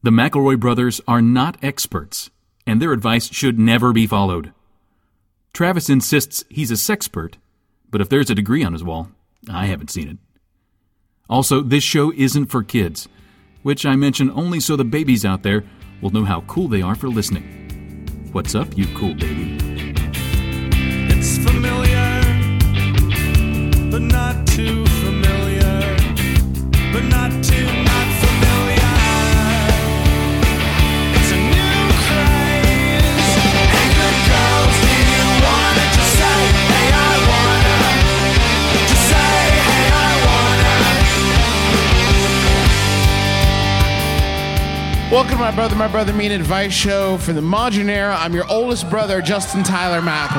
The McElroy brothers are not experts, and their advice should never be followed. Travis insists he's a sexpert, but if there's a degree on his wall, I haven't seen it. Also, this show isn't for kids, which I mention only so the babies out there will know how cool they are for listening. What's up, you cool baby? Welcome to my brother, my brother, me and advice show for the modern era. I'm your oldest brother, Justin Tyler McElroy.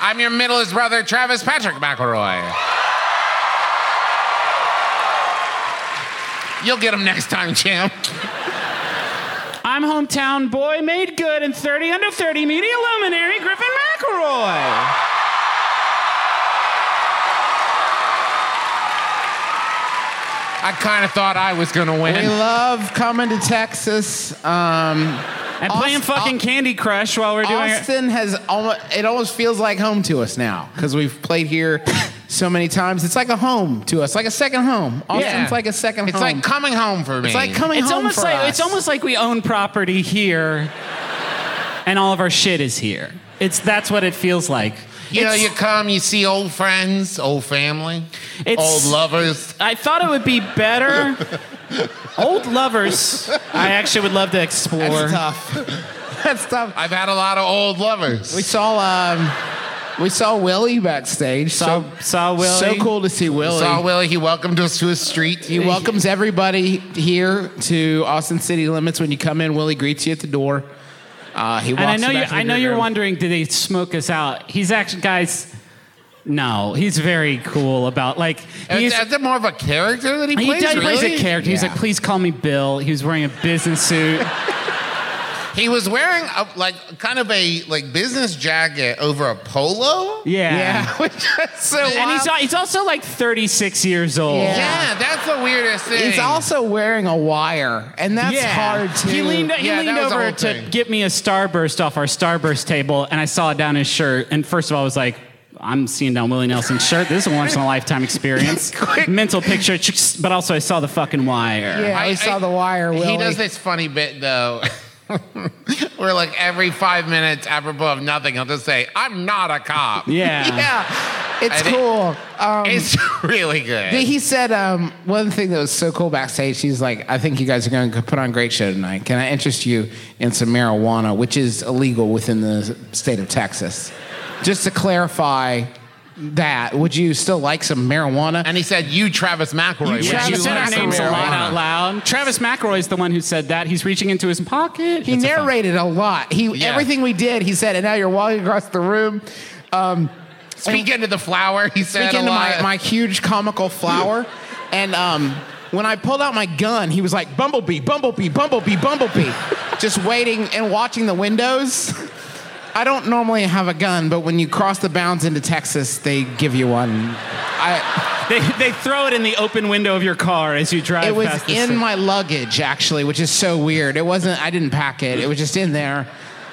I'm your middleest brother, Travis Patrick McElroy. You'll get him next time, champ. I'm hometown boy made good and 30 under 30 media luminary Griffin McElroy. I kind of thought I was gonna win. We love coming to Texas. Um, And playing Aust- fucking Candy Crush while we're doing it. Austin has almost, it almost feels like home to us now because we've played here so many times. It's like a home to us, like a second home. Austin's Yeah. like a second It's home. like coming home for me. it's like coming It's home almost for like us. it's almost like we own property here and all of our shit is here. It's that's what it feels like. You know, you come, you see old friends, old family, It's- old lovers. I thought it would be better. Old lovers, I actually would love to explore. That's tough. That's tough. I've had a lot of old lovers. We saw um, we saw Willie backstage. Saw, so saw Willie. so cool to see Willie. Saw Willie. He welcomed us to his street. He welcomes everybody here to Austin City Limits. When you come in, Willie greets you at the door. Uh, he walks And I know you. you. back to the I know you're room. wondering, did they smoke us out? He's actually, guys. No, he's very cool about like he's. Is that more of a character that he He plays? does plays a character. He's like, please call me Bill. He was wearing a business suit. He was wearing a, like kind of a like business jacket over a polo. Yeah. Yeah, which is so And he's, wild. al- he's also like 36 years old. Yeah. Yeah, that's the weirdest thing. He's also wearing a wire, and that's hard too. He leaned, he Yeah, leaned that was the over to thing. get me a Starburst off our Starburst table, and I saw it down his shirt. And first of all, I was like, I'm seeing down Willie Nelson's shirt. This is a once in a lifetime experience. Mental picture, but also I saw the fucking wire. Yeah, I, saw the wire. Willie. He does this funny bit though. Where like every five minutes, apropos of nothing, he'll just say, "I'm not a cop." Yeah. Yeah, it's I think- cool. Um, It's really good. he said um, one thing that was so cool backstage. He's like, "I think you guys are going to put on a great show tonight. Can I interest you in some marijuana, which is illegal within the state of Texas?" Just to clarify that, would you still like some marijuana? and he said, "You, Travis McElroy." would Travis you said our like names a lot out loud. Travis McElroy is the one who said that. He's reaching into his pocket. He It's a fun- narrated a lot. He Yeah. everything we did. He said, and now you're walking across the room. Um, Speak into the flower. He said speak into my, my huge comical flower. and um, when I pulled out my gun, he was like, Bumblebee, Bumblebee, Bumblebee, Bumblebee. Just waiting and watching the windows. I don't normally have a gun, but when you cross the bounds into Texas, they give you one. I, They, they throw it in the open window of your car as you drive it was past the in city. my luggage, actually, which is so weird. It wasn't, I didn't pack it. It was just in there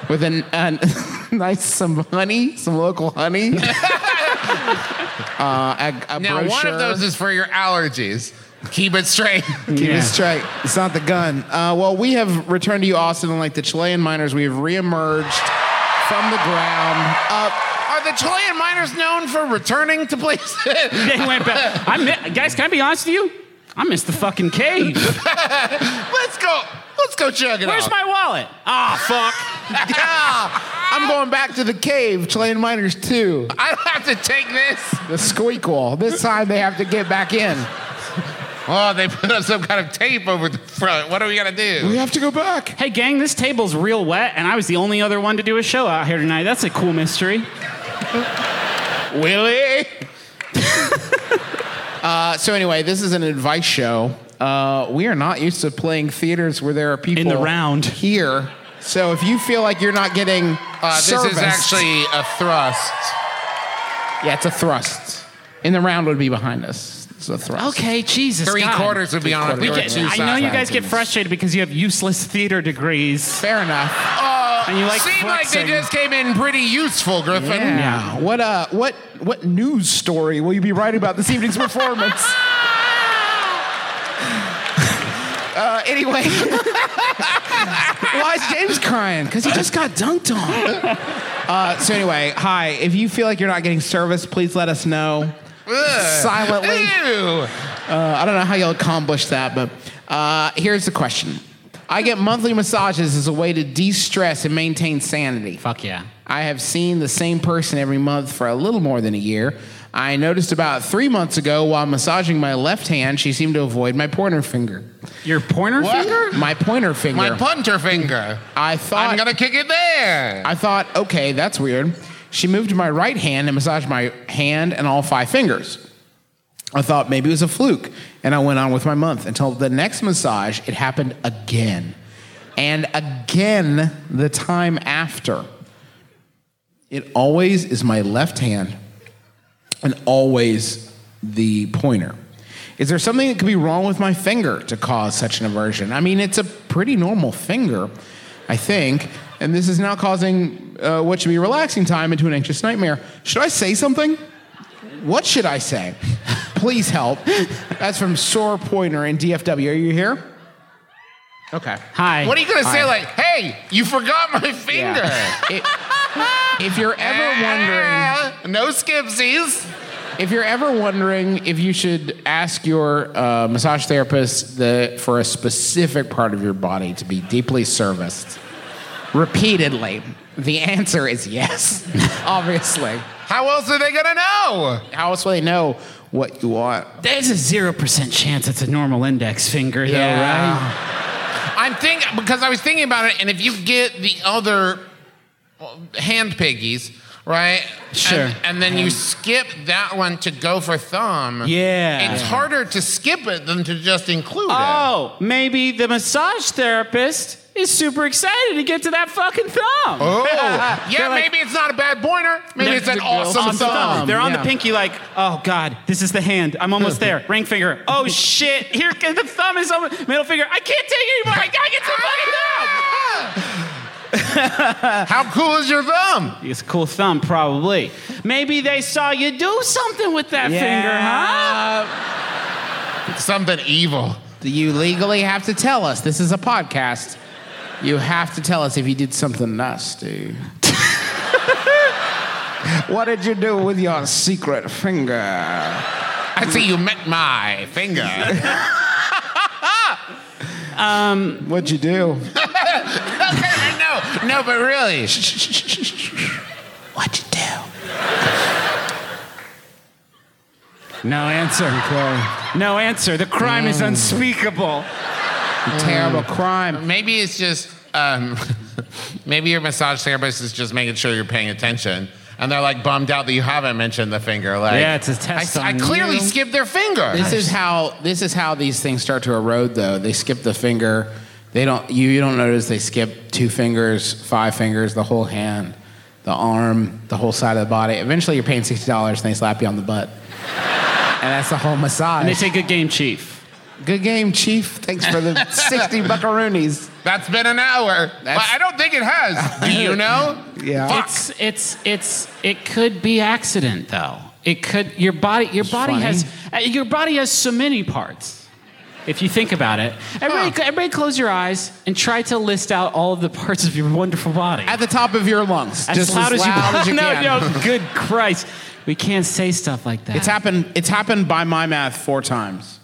with an, an nice, some honey, some local honey. uh, a, a now, one of those is for your allergies. Keep it straight. Keep Yeah. it straight. It's not the gun. Uh, well, we have returned to you, Austin, and like the Chilean miners, we have reemerged from the ground up. Are the Chilean miners known for returning to places? They went back. I mi- guys, can I be honest with you? I missed the fucking cave. Let's go. Let's go check it Where's out. my wallet? Ah, fuck. Yeah, I'm going back to the cave, Chilean miners 2. I don't have to take this. The squeak wall. This time they have to get back in. Oh, they put up some kind of tape over the front. What are we gonna do? We have to go back. Hey, gang, this table's real wet, and I was the only other one to do a show out here tonight. That's a cool mystery. Willie. Uh, so anyway, this is an advice show. Uh, we are not used to playing theaters where there are people In the round. here. So if you feel like you're not getting Uh, this service, is actually a thrust. yeah, it's a thrust. In the round would be behind us. So thrust. Okay, Jesus. Three God. quarters would be on. We We get- I know you guys get frustrated because you have useless theater degrees. Fair enough. And you like Seem like they just came in pretty useful, Griffin. Yeah. What uh what what news story will you be writing about this evening's performance? uh, anyway, why is James crying? Because he just got dunked on. Uh, so anyway, hi. If you feel like you're not getting service, please let us know. Ugh. Silently. Ew. Uh, I don't know how you'll accomplish that, but uh, here's the question. I get monthly massages as a way to de-stress and maintain sanity. Fuck yeah. I have seen the same person every month for a little more than a year. I noticed about three months ago while massaging my left hand, she seemed to avoid my pointer finger. Your pointer What? finger? My pointer finger. My punter finger. I thought I'm gonna kick it there. I thought, okay, that's weird. She moved to my right hand and massaged my hand and all five fingers. I thought maybe it was a fluke, and I went on with my month until the next massage. It happened again, and again the time after. It always is my left hand, and always the pointer. Is there something that could be wrong with my finger to cause such an aversion? I mean, it's a pretty normal finger, I think, and this is now causing uh, what should be relaxing time into an anxious nightmare. Should I say something? What should I say? Please help. That's from Sore Pointer in DFW. Are you here? Okay. Hi. What are you gonna say? Hi. Like, hey, you forgot my finger. It- if you're ever wondering, Eh, no skipsies. if you're ever wondering if you should ask your uh, massage therapist the, for a specific part of your body to be deeply serviced repeatedly, the answer is yes. Obviously. How else are they gonna know? How else will they know what you want? There's a 0% chance it's a normal index finger, though, right? I'm thinking because I was thinking about it, and if you get the other hand piggies, right? Sure. And, and then you um, skip that one to go for thumb. Yeah. It's harder to skip it than to just include it. Oh, maybe the massage therapist is super excited to get to that fucking thumb. Oh, yeah, like- maybe it's not a bad pointer. Maybe it's an awesome on thumb. thumb. They're on yeah. the pinky, like, oh God, this is the hand. I'm almost there. Ring finger. Oh shit, here the thumb is on middle finger. I can't take it anymore. I gotta get to the fucking thumb. How cool is your thumb? It's a cool thumb, probably. Maybe they saw you do something with that finger, huh? Something evil. Do you legally have to tell us. This is a podcast. You have to tell us if you did something nasty. what did you do with your secret finger? I see you met my finger. Um, What'd you do? No, no, but really. What'd you do? No answer. No answer. The crime is unspeakable. Terrible crime. Maybe it's just um, maybe your massage therapist is just making sure you're paying attention, and they're like bummed out that you haven't mentioned the finger. Like, Yeah, it's a test I, I clearly you. skipped their finger. This is how this is how these things start to erode though. They skip the finger. They don't you, you don't notice they skip two fingers, five fingers, the whole hand, the arm, the whole side of the body. Eventually you're paying sixty dollars and they slap you on the butt. And that's the whole massage. And they say, "Good game, chief." Good game, Chief. Thanks for the 60 buckaroonies. That's been an hour. But That's- I don't think it has. Do you know? Yeah. Fuck. It's it's it's it could be accident though. It could your body your body funny. has uh, your body has so many parts. If you think about it, everybody, everybody close your eyes and try to list out all of the parts of your wonderful body. At the top of your lungs. as just loud as, you, loud as you no, can. no, good Christ. We can't say stuff like that. It's happened it's happened by my math four times.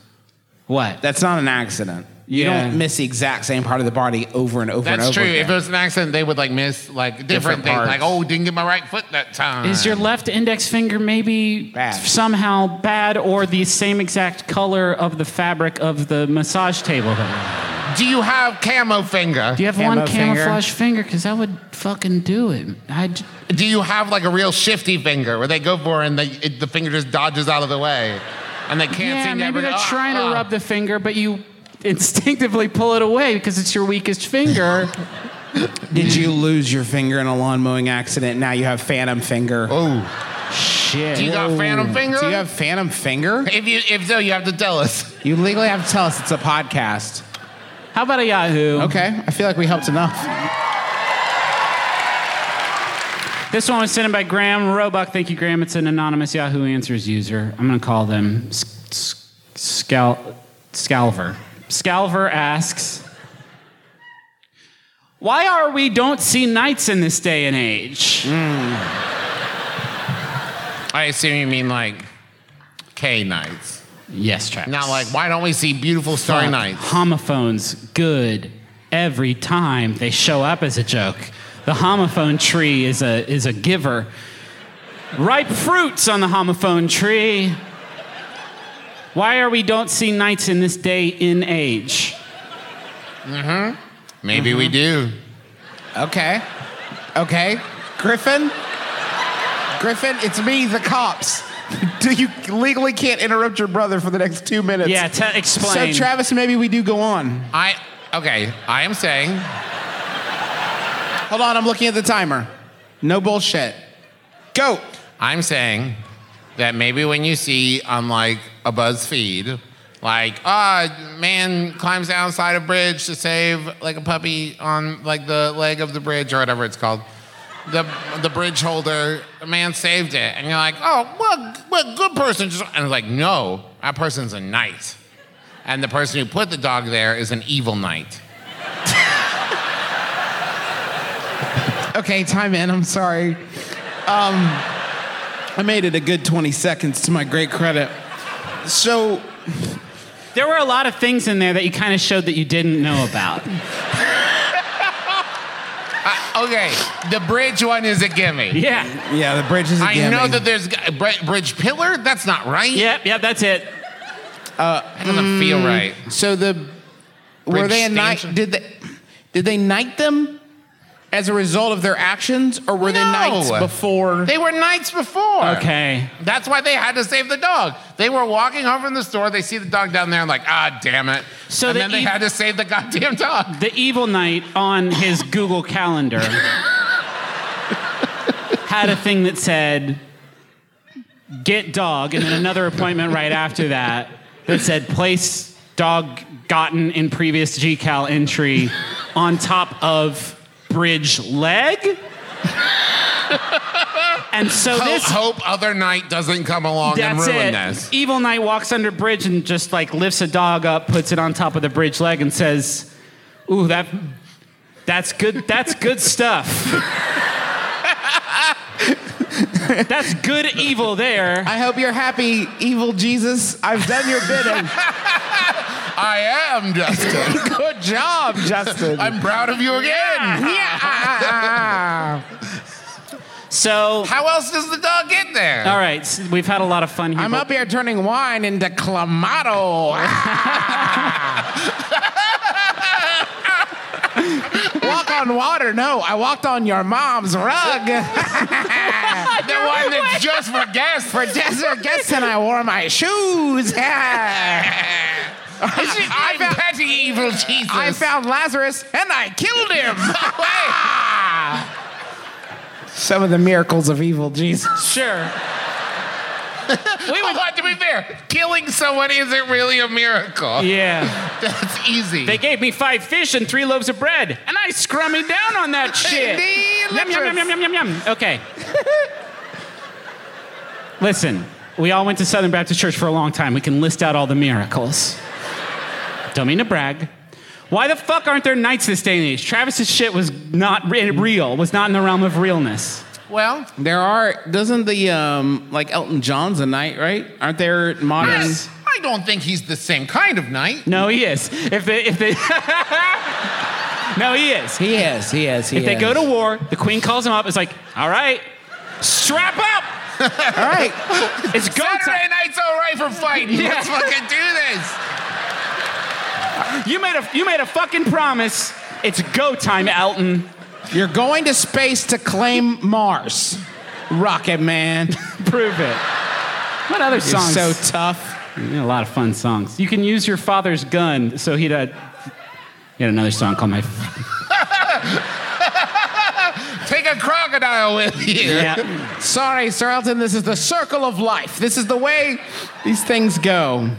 what? That's not an accident. You Yeah. don't miss the exact same part of the body over and over and over. That's true. again. If it was an accident, they would like miss like different, Different things. parts. Like, oh, didn't get my right foot that time. Is your left index finger maybe Bad. somehow bad or the same exact color of the fabric of the massage table that Do you have camo finger? Do you have Camo one finger? camouflage finger? Because I would fucking do it. I'd, Do you have like a real shifty finger where they go for it and they, it, the finger just dodges out of the way, and they can't yeah, seem to maybe ever they're go, trying "Ah, to rub the finger, but you instinctively pull it away because it's your weakest finger. Did you lose your finger in a lawn mowing accident? Now you have phantom finger. Oh, shit. Do you got Phantom Finger? Do you have Phantom Finger? If you, if so, you have to tell us. You legally have to tell us it's a podcast. How about a Yahoo? Okay, I feel like we helped enough. This one was sent in by Graham Roebuck. Thank you, Graham. It's an anonymous Yahoo Answers user. I'm going to call them S- S- Scal- Scalver. Scalver asks, Why are we don't see knights in this day and age? Hmm. I assume you mean like K nights. Yes, Travis. Not like, why don't we see beautiful starry Fuck. nights? Homophones, good every time they show up as a joke. The homophone tree is a is a giver. Ripe fruits on the homophone tree. Why are we don't see knights in this day in age? Mm hmm. Maybe we do. Okay. Okay. Griffin? Griffin, it's me, the cops. Do you legally can't interrupt your brother for the next two minutes? Yeah, te- explain. So, Travis, maybe we do go on. I, okay, I am saying, Hold on, I'm looking at the timer. No bullshit. Go. I'm saying that maybe when you see on like a BuzzFeed, like, ah, man climbs down side of bridge to save like a puppy on like the leg of the bridge or whatever it's called. The the bridge holder, a man saved it, and you're like, oh, well, well good person. Just, and it's like, no, that person's a knight, and the person who put the dog there is an evil knight. Okay, time in. I'm sorry. Um, I made it a good 20 seconds to my great credit. So, There were a lot of things in there that you kind of showed that you didn't know about. Okay, the bridge one is a gimme. Yeah. yeah, the bridge is a I gimme. I know that there's a bri- bridge pillar. That's not right. Yep, yep, that's it. Uh, That doesn't feel right. So the were Bridge they a knight? Did they did they knight them as a result of their actions, or were they No. knights before? They were knights before. Okay. That's why they had to save the dog. They were walking home from the store. They see the dog down there and like, ah, damn it. So and the then they ev- had to save the goddamn dog. The evil knight on his Google Calendar had a thing that said, get dog, and then another appointment right after that that said, place dog gotten in previous GCal entry on top of bridge leg. and so Ho- this. hope other knight doesn't come along and ruin it. this. Evil Knight walks under bridge and just like lifts a dog up, puts it on top of the bridge leg, and says, "Ooh, that that's good. That's good stuff. that's good evil there." I hope you're happy, evil Jesus. I've done your bidding. I am Justin. Good job, Justin. I'm proud of you again. Yeah. So, How else does the dog get there? all right, s- we've had a lot of fun here. I'm but- up here turning wine into clamato. Walk on water? No, I walked on your mom's rug. the one that's just for guests. For desert guests, and I wore my shoes. I'm petty evil Jesus. I found Lazarus and I killed him. Some of the miracles of evil Jesus. sure. we would like to be fair. Killing someone isn't really a miracle. Yeah. That's easy. They gave me five fish and three loaves of bread, and I scrummy down on that shit. Yum, yum, yum, yum, yum, yum, yum. Okay. Listen, we all went to Southern Baptist Church for a long time. We can list out all the miracles. Don't mean to brag. Why the fuck aren't there knights this day and age? Travis's shit was not re- real, was not in the realm of realness. well, There are, doesn't the, um, like Elton John's a knight, right? Aren't there modern? yes, I don't think he's the same kind of knight. No, he is. If they, if they, no, he is. He is, he is, he If they go to war, the queen calls him up. It's like, all right, strap up. All right. It's go Saturday time. night's all right for fighting. Yeah. Let's fucking do this. You made a you made a fucking promise. It's go time, Elton. You're going to space to claim Mars. Rocket Man. Prove it. What other You're songs? so tough. You know, a lot of fun songs. You can use your father's gun. So he'd. Uh, he had another song called My. Take take a crocodile with you. Yeah. Sorry, Sir Elton, this is the circle of life. This is the way these things go.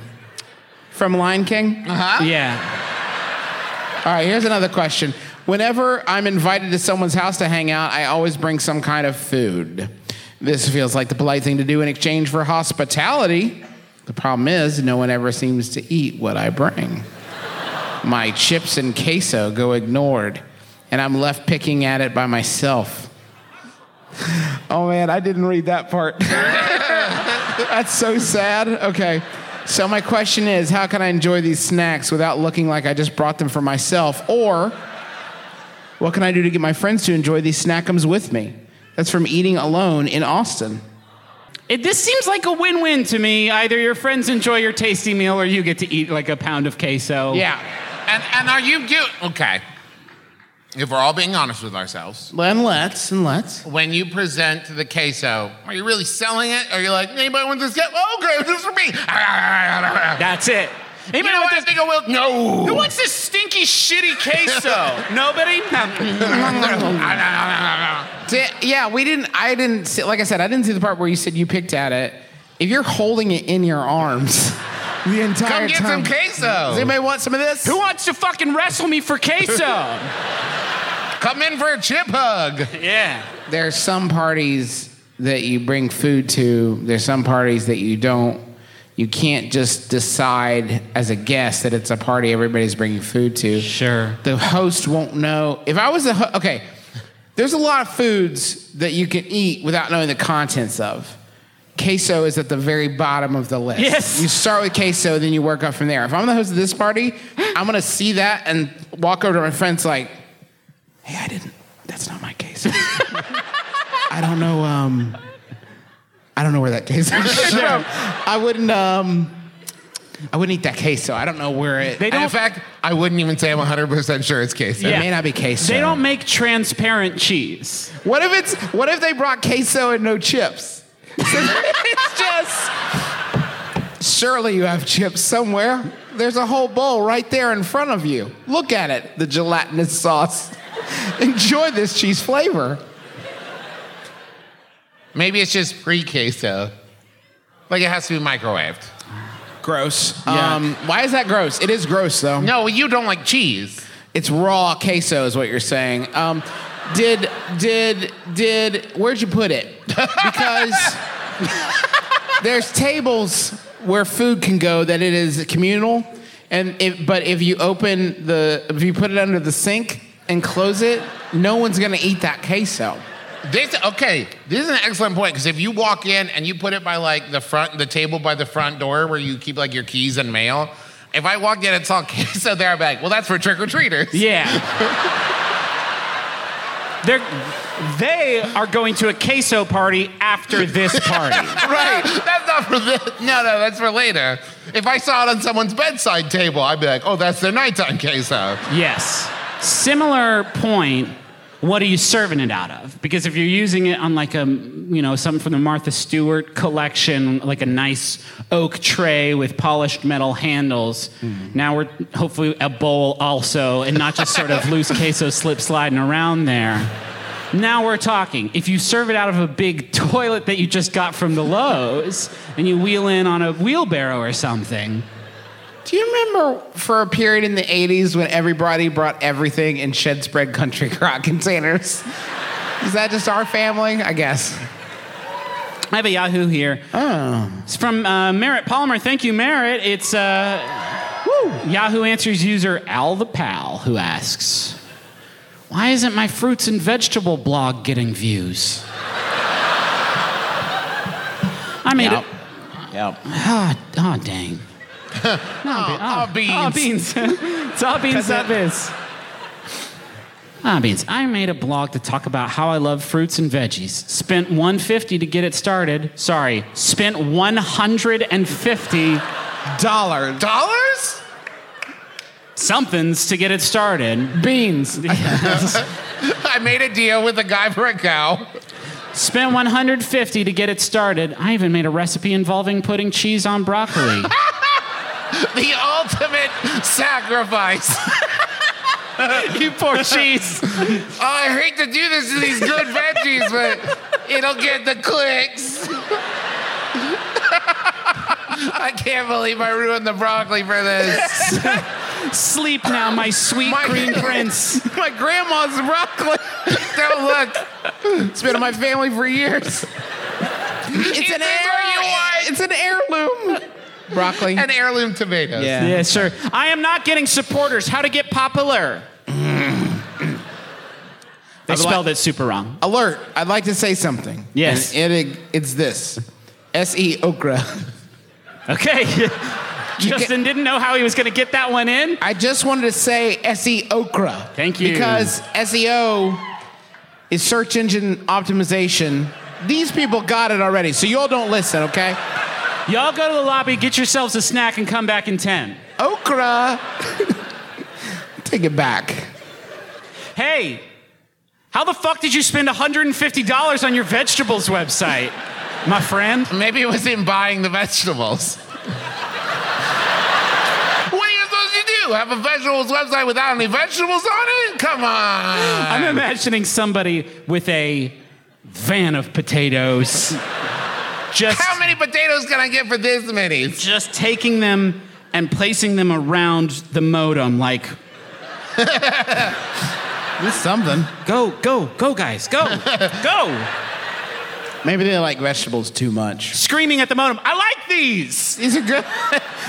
From Lion King? Uh-huh. Yeah. All right, here's another question. Whenever I'm invited to someone's house to hang out, I always bring some kind of food. This feels like the polite thing to do in exchange for hospitality. The problem is, no one ever seems to eat what I bring. My chips and queso go ignored, and I'm left picking at it by myself. Oh man, I didn't read that part. That's so sad. Okay. So my question is, how can I enjoy these snacks without looking like I just brought them for myself? Or what can I do to get my friends to enjoy these snackums with me? That's from eating alone in Austin. It, this seems like a win-win to me. Either your friends enjoy your tasty meal, or you get to eat like a pound of queso. Yeah. And and are you do okay? If we're all being honest with ourselves, And let's and let's. when you present the queso, are you really selling it? Are you like, anybody want this? Get oh, okay, this is for me. That's it. You Anybody know want what? I this? think I will. No. Who wants this stinky, shitty queso? Nobody? See, Yeah, we didn't. I didn't. See, like I said, I didn't see the part where you said you picked at it. If you're holding it in your arms the entire Come get time, some queso. Does anybody want some of this? Who wants to fucking wrestle me for queso? Come in for a chip hug. yeah. There's some parties that you bring food to. There's some parties that you don't. You can't just decide as a guest that it's a party everybody's bringing food to. Sure. The host won't know. If I was a ho- okay, there's a lot of foods that you can eat without knowing the contents of. Queso is at the very bottom of the list. Yes. You start with queso, then you work up from there. If I'm the host of this party, I'm gonna see that and walk over to my friends like, "Hey, I didn't. That's not my queso. I don't know. Um, I don't know where that queso is from. I wouldn't. Um, I wouldn't eat that queso. I don't know where it. They And in don't. fact, I wouldn't even say I'm 100% sure it's queso. It may not be queso. They don't make transparent cheese. What if it's what if they brought queso and no chips? It's just surely you have chips somewhere. There's a whole bowl right there in front of you. Look at it, the gelatinous sauce. Enjoy this cheese flavor. Maybe it's just pre-queso. Like it has to be microwaved. Gross. Yeah. Um, why is that gross? It is gross though. No, you don't like cheese. It's raw queso, is what you're saying. Um, did did did where'd you put it? Because there's tables where food can go that it is communal, and if, but if you open the if you put it under the sink and close it, no one's gonna eat that queso. This okay. This is an excellent point because if you walk in and you put it by like the front, the table by the front door where you keep like your keys and mail. If I walked in and saw queso there, I'd be like, well, that's for trick or treaters. Yeah. They're, they are going to a queso party after this party. Right. That's not for this. No, no, that's for later. If I saw it on someone's bedside table, I'd be like, oh, that's their nighttime queso. Yes. Similar point. What are you serving it out of? Because if you're using it on like a, you know, something from the Martha Stewart collection, like a nice oak tray with polished metal handles, now we're hopefully a bowl also, and not just sort of loose queso slip sliding around there. Now we're talking. If you serve it out of a big toilet that you just got from the Lowe's, and you wheel in on a wheelbarrow or something, Do you remember for a period in the 80s when everybody brought everything in shed spread country crock containers? Is that just our family? I guess. I have a Yahoo here. Oh. It's from uh, Merritt Palmer. Thank you, Merritt. It's uh, Yahoo Answers user Al the Pal who asks, Why isn't my fruits and vegetable blog getting views? I made Yep. it. Yep. Ah, oh, dang. Oh, beans. Ah, beans. it's all beans that is. Ah, beans. I made a blog to talk about how I love fruits and veggies. Spent 150 to get it started. Sorry, spent 150 Dollar. Dollars? somethings to get it started. Beans. Yes. I made a deal with a guy for a cow. Spent 150 to get it started. I even made a recipe involving putting cheese on broccoli. The ultimate sacrifice. you poor cheese. Oh, I hate to do this to these good veggies, but it'll get the clicks. I can't believe I ruined the broccoli for this. Sleep now, my sweet My- green prince. My grandma's broccoli. Don't look. It's been in my family for years. It's an this what you want? It's an heirloom. Broccoli. And heirloom tomatoes. yeah. Yeah, sure. I am not getting supporters. How to get popular? They I'd spelled like- it super wrong. Alert! I'd like to say something. Yes. And it, it's this. S E okra. Okay. Justin didn't know how he was going to get that one in. I just wanted to say SE okra. Thank you. Because SEO is search engine optimization. These people got it already, so y'all don't listen, okay? Y'all go to the lobby, get yourselves a snack, and come back in 10. Okra. Take it back. Hey, how the fuck did you spend $150 on your vegetables website, my friend? Maybe it was in buying the vegetables. what are you supposed to do? Have a vegetables website without any vegetables on it? Come on. I'm imagining somebody with a van of potatoes. Just, How many potatoes can I get for this many? just taking them and placing them around the modem, like, This is something. go, go, go, guys, go, go. Maybe they like vegetables too much. Screaming at the modem, I like these. These are good.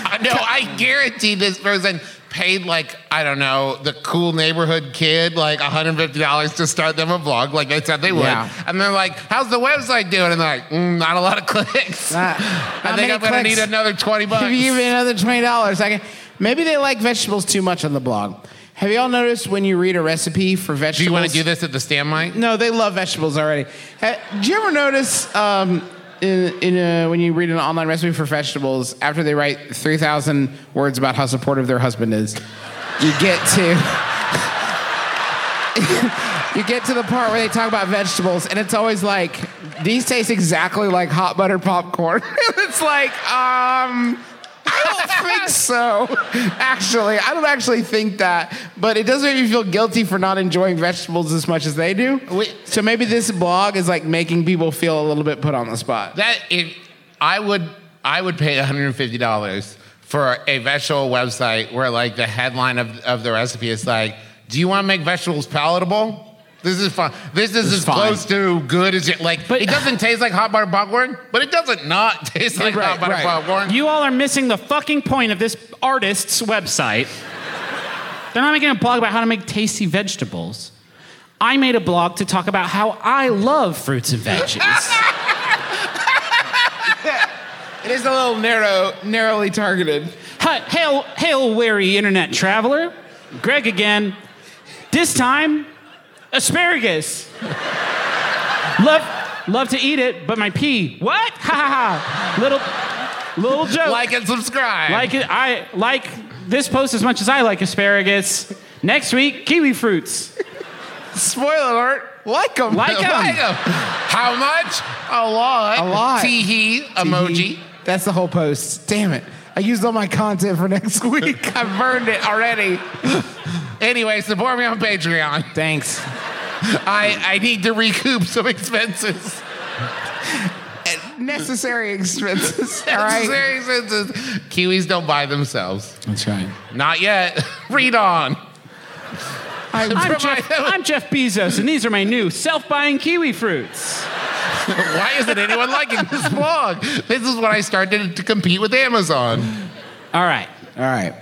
I know, I guarantee this person paid like, I don't know, the cool neighborhood kid like $150 to start them a vlog like they said they would. Yeah. And they're like, how's the website doing? And they're like, mm, not a lot of clicks. Not- I think I'm going to need another 20 bucks. If you give me another twenty dollars, I can. Maybe they like vegetables too much on the blog. Have y'all noticed when you read a recipe for vegetables? do you want to do this at the stand mic? No, they love vegetables already. Did you ever notice um, in, in a, when you read an online recipe for vegetables, after they write 3,000 words about how supportive their husband is, you get to. you get to the part where they talk about vegetables, and it's always like, these taste exactly like hot buttered popcorn. it's like, um. I don't think so. Actually, I don't actually think that, but it does make me feel guilty for not enjoying vegetables as much as they do. So maybe this blog is like making people feel a little bit put on the spot. That if I would I would pay $150 for a vegetable website where like the headline of, of the recipe is like, do you want to make vegetables palatable? This is fun. This is as fine. close to good as it like. But- it doesn't taste like hot buttered popcorn, but it doesn't not taste like Right, hot buttered right. popcorn. You all are missing the fucking point of this artist's website. They're not making a blog about how to make tasty vegetables. I made a blog to talk about how I love fruits and veggies. It is a little narrow, narrowly targeted. Hi, hail, hail, wary internet traveler. Greg again. This time, asparagus. love, love to eat it, but my pee. What? Ha ha ha. Little, little joke. like and subscribe. Like it, I like this post as much as I like asparagus. Next week, kiwi fruits. Spoiler alert. Like them. Like 'em. Like 'em. How much? A lot. A lot. Tee hee emoji. That's the whole post. Damn it. I used all my content for next week. I've burned it already. Anyway, support me on Patreon. Thanks. I, I need to recoup some expenses. Necessary expenses. All right. Necessary expenses. Kiwis don't buy themselves. That's right. Not yet. Read on. I'm Provide Jeff, I'm Jeff Bezos, and these are my new self-buying kiwi fruits. Why isn't anyone liking this blog? This is when I started to compete with Amazon. All right. All right.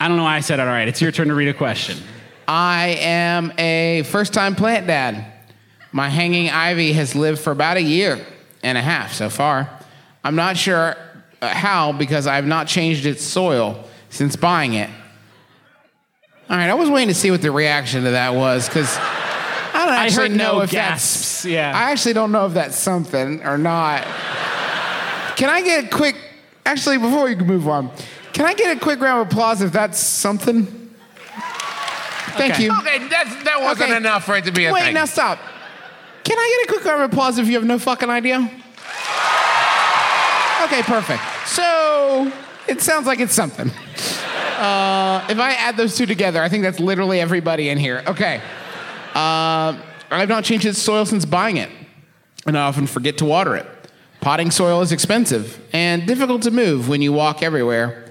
I don't know why I said it. All right. It's your turn to read a question. I am a first time plant dad. My hanging ivy has lived for about a year and a half so far. I'm not sure uh, how because I've not changed its soil since buying it. All right, I was waiting to see what the reaction to that was because I don't I actually heard know no if gasps, that's. yeah. I actually don't know if that's something or not. Can I get a quick? Actually, before we move on, can I get a quick round of applause if that's something? Thank Okay. you. Okay, that's, that wasn't Okay. enough for it to be a thing. Wait, thing. now stop. Can I get a quick round of applause if you have no fucking idea? Okay, perfect. So it sounds like it's something. Uh, if I add those two together, I think that's literally everybody in here. Okay. Uh, I've not changed its soil since buying it, and I often forget to water it. Potting soil is expensive and difficult to move when you walk everywhere.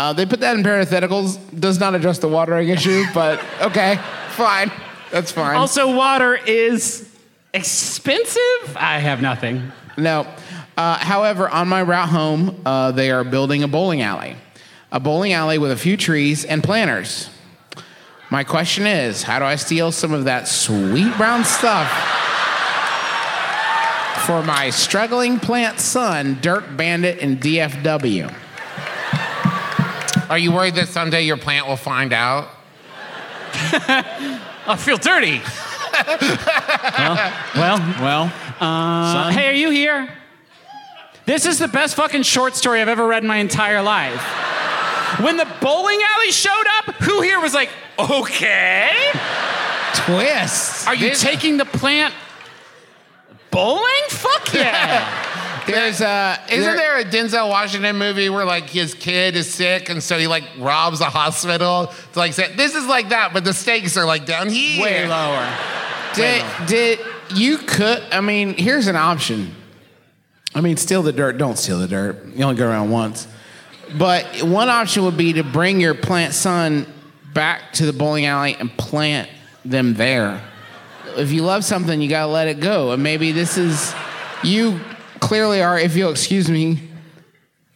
Uh, they put that in parentheticals. Does not address the watering issue, but okay, fine. That's fine. Also, water is expensive. I have nothing. No. Uh, however, on my route home, uh, they are building a bowling alley. A bowling alley with a few trees and planters. My question is how do I steal some of that sweet brown stuff for my struggling plant son, Dirt Bandit in DFW? Are you worried that someday your plant will find out? I feel dirty. well, well, uh, hey, are you here? This is the best fucking short story I've ever read in my entire life. When the bowling alley showed up, who here was like, okay? Twist. Are you This- taking the plant bowling? Fuck yeah. There's uh, Isn't there a Denzel Washington movie where like his kid is sick and so he like robs a hospital to like say this is like that, but the stakes are like down here. Way lower. Did, did you could? I mean, here's an option. I mean, steal the dirt. Don't steal the dirt. You only go around once. But one option would be to bring your plant son back to the bowling alley and plant them there. If you love something, you gotta let it go. And maybe this is you clearly are, if you'll excuse me,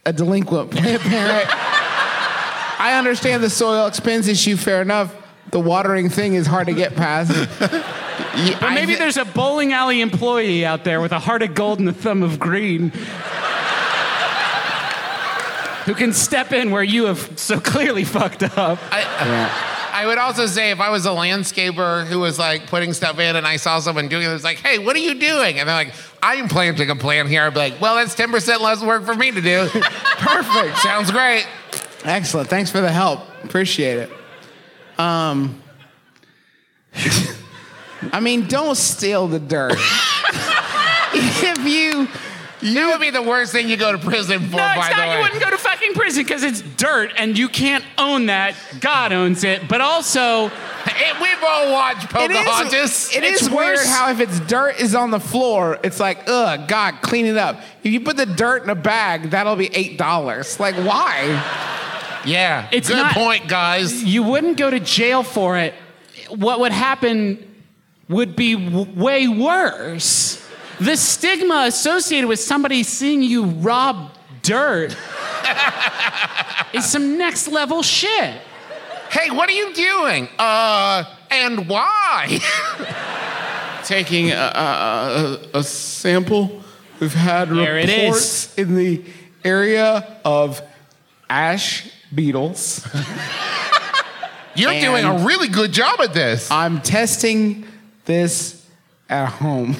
a delinquent plant parent. I understand the soil expense issue, fair enough. The watering thing is hard to get past. But maybe there's a bowling alley employee out there with a heart of gold and a thumb of green who can step in where you have so clearly fucked up. I would also say if I was a landscaper who was like putting stuff in and I saw someone doing it, it was like, hey, what are you doing? And they're like, I'm planting a plant here. I'd be like, well, that's 10% less work for me to do. Perfect. Sounds great. Excellent. Thanks for the help. Appreciate it. Um, I mean, don't steal the dirt. if you, That would be the worst thing you go to prison for, No, by the way. You wouldn't go to fucking prison because it's dirt and you can't own that. God owns it. But also, Hey, we've all watched it Pocahontas. is, it It's is weird how if it's dirt is on the floor, it's like, ugh, God, clean it up. If you put the dirt in a bag, that'll be eight dollars. Like, why? yeah, It's good not- point, guys. you wouldn't go to jail for it. What would happen would be w- way worse. The stigma associated with somebody seeing you rob dirt is some next level shit. Hey, what are you doing? Uh, and why? Taking a, a, a, sample. We've had There it is. reports in the area of ash beetles. You're And- doing a really good job at this. I'm testing this at home.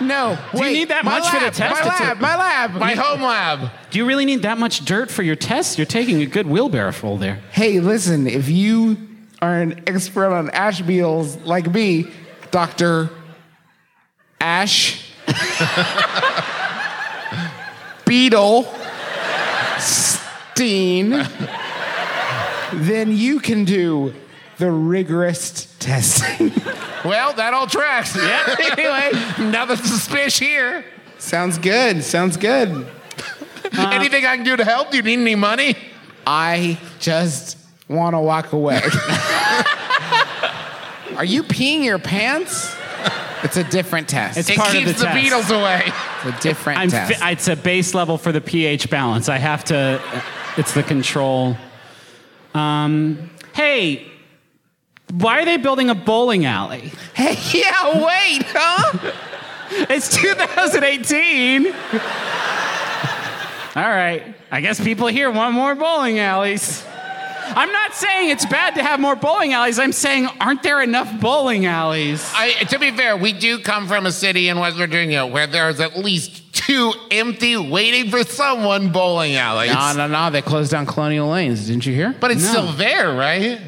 No, Do you wait, need that my much for the lab, test? My It's a- lab, my lab. My home lab. Do you really need that much dirt for your test? You're taking a good wheelbarrow full there. Hey, listen, if you are an expert on ash beetles like me, Dr. Ash Beetle Steen, then you can do the rigorous testing. Well, that all tracks. Yeah. anyway, nothing suspicious here. Sounds good. Sounds good. Anything I can do to help? Do you need any money? I just want to walk away. Are you peeing your pants? It's a different test. It's It part of keeps the the, test. beetles away. It's a different I'm test. fi- it's a base level for the pH balance. I have to. It's the control. Um, hey, why are they building a bowling alley? hey, yeah, wait, huh? It's 2018. All right. I guess people here want more bowling alleys. I'm not saying it's bad to have more bowling alleys. I'm saying, aren't there enough bowling alleys? I, to be fair, we do come from a city in West Virginia where there's at least two empty, waiting for someone bowling alleys. No, no, no. They closed down Colonial Lanes. Didn't you hear? But it's No. still there, right?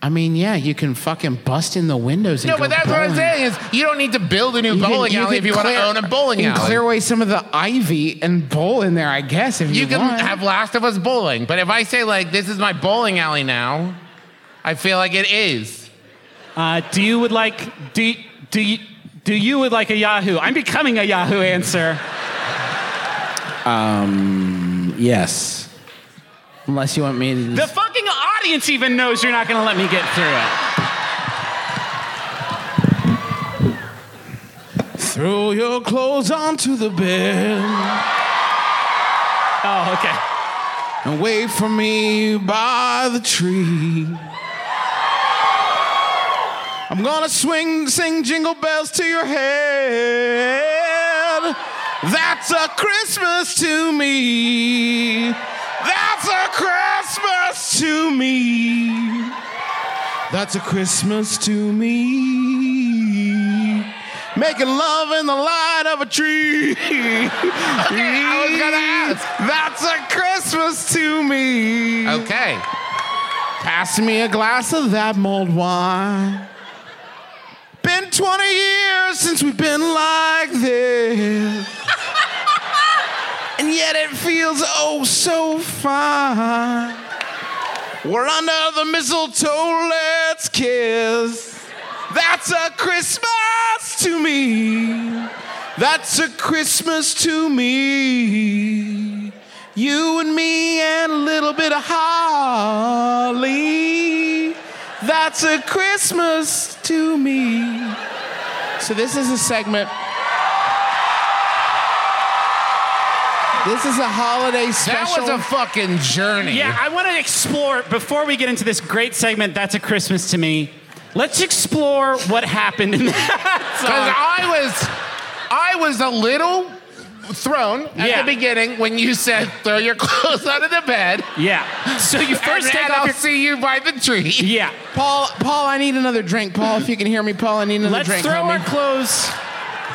I mean, yeah, you can fucking bust in the windows. And No, go but that's what I'm saying is you don't need to build a new You bowling you alley if you want to clear- own a bowling you can alley. clear away some of the ivy and bowl in there, I guess. If you, you can want. have Last of Us bowling, but if I say like this is my bowling alley now, I feel like it is. Uh, do you would like do do you do you would like a Yahoo? I'm becoming a Yahoo answer. um. yes. Unless you want me to. The fucking audience even knows you're not going to let me get through it. throw your clothes onto the bed Oh, okay. and wait for me by the tree. I'm gonna swing, sing jingle bells to your head. That's a Christmas to me. That's a Christmas to me. That's a Christmas to me. Making love in the light of a tree. I was gonna ask. That's a Christmas to me. Okay. Pass me a glass of that mulled wine. Been 20 years since we've been like this. And yet it feels oh so fine. We're under the mistletoe, let's kiss. That's a Christmas to me. That's a Christmas to me. You and me and a little bit of holly. That's a Christmas to me. So this is a segment. This is a holiday special. That was a fucking journey. Yeah, I want to explore before we get into this great segment. That's a Christmas to me. Let's explore what happened in that Because. I was, I was a little thrown at Yeah. the beginning when you said throw your clothes out of the bed. Yeah. So you first and take then off I'll your see you by the tree. yeah. Paul, Paul, I need another drink. Paul, if you can hear me, Paul, I need another drink. Let's throw homie. our clothes.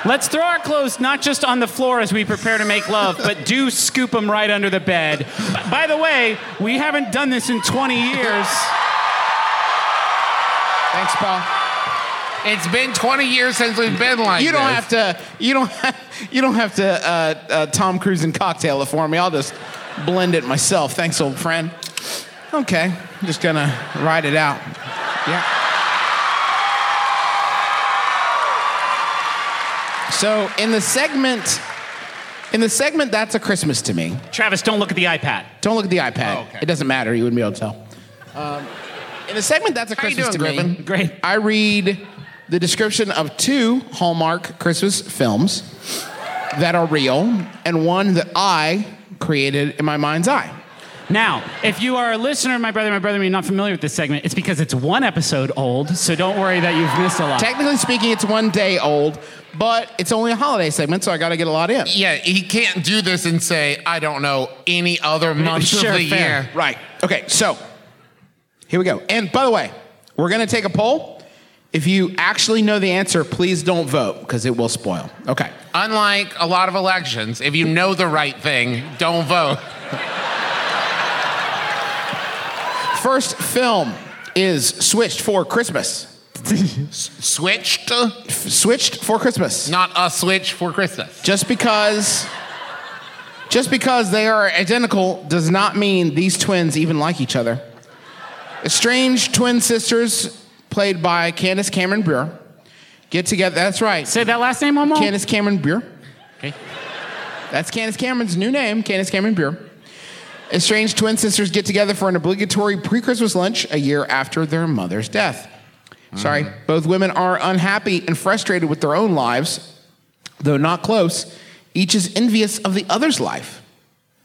Let's throw our clothes not just on the floor as we prepare to make love, but do scoop them right under the bed. By the way, we haven't done this in 20 years. Thanks, Paul. It's been 20 years since we've been like You don't this. have to. You don't. Have, you don't have to. Uh, uh, Tom Cruise and cocktail it for me. I'll just blend it myself. Thanks, old friend. Okay, I'm just gonna ride it out. Yeah. So in the segment, in the segment, that's a Christmas to me. Travis, don't look at the iPad. Don't look at the iPad. Oh, okay. It doesn't matter. You wouldn't be able to tell. Um, in the segment, that's a How Christmas doing, to me. Great. I read the description of two Hallmark Christmas films that are real and one that I created in my mind's eye. Now, if you are a listener of My Brother, My Brother, and you're not familiar with this segment, it's because it's one episode old, so don't worry that you've missed a lot. Technically speaking, it's one day old, but it's only a holiday segment, so I got to get a lot in. Yeah, he can't do this and say, I don't know any other month Sure, of the fair. year. Right. Okay, so here we go. And by the way, we're going to take a poll. If you actually know the answer, please don't vote because it will spoil. Okay. Unlike a lot of elections, if you know the right thing, don't vote. First film is Switched for Christmas. Switched, Switched for Christmas. not a switch for Christmas. Just because just because they are identical does not mean these twins even like each other. Estranged twin sisters played by Candace Cameron Bure get together. That's right. Say that last name one more. Candace Cameron Bure. Okay. That's Candace Cameron's new name, Candace Cameron Bure. Estranged twin sisters get together for an obligatory pre Christmas lunch a year after their mother's death. Sorry. Both women are unhappy and frustrated with their own lives, though not close. Each is envious of the other's life.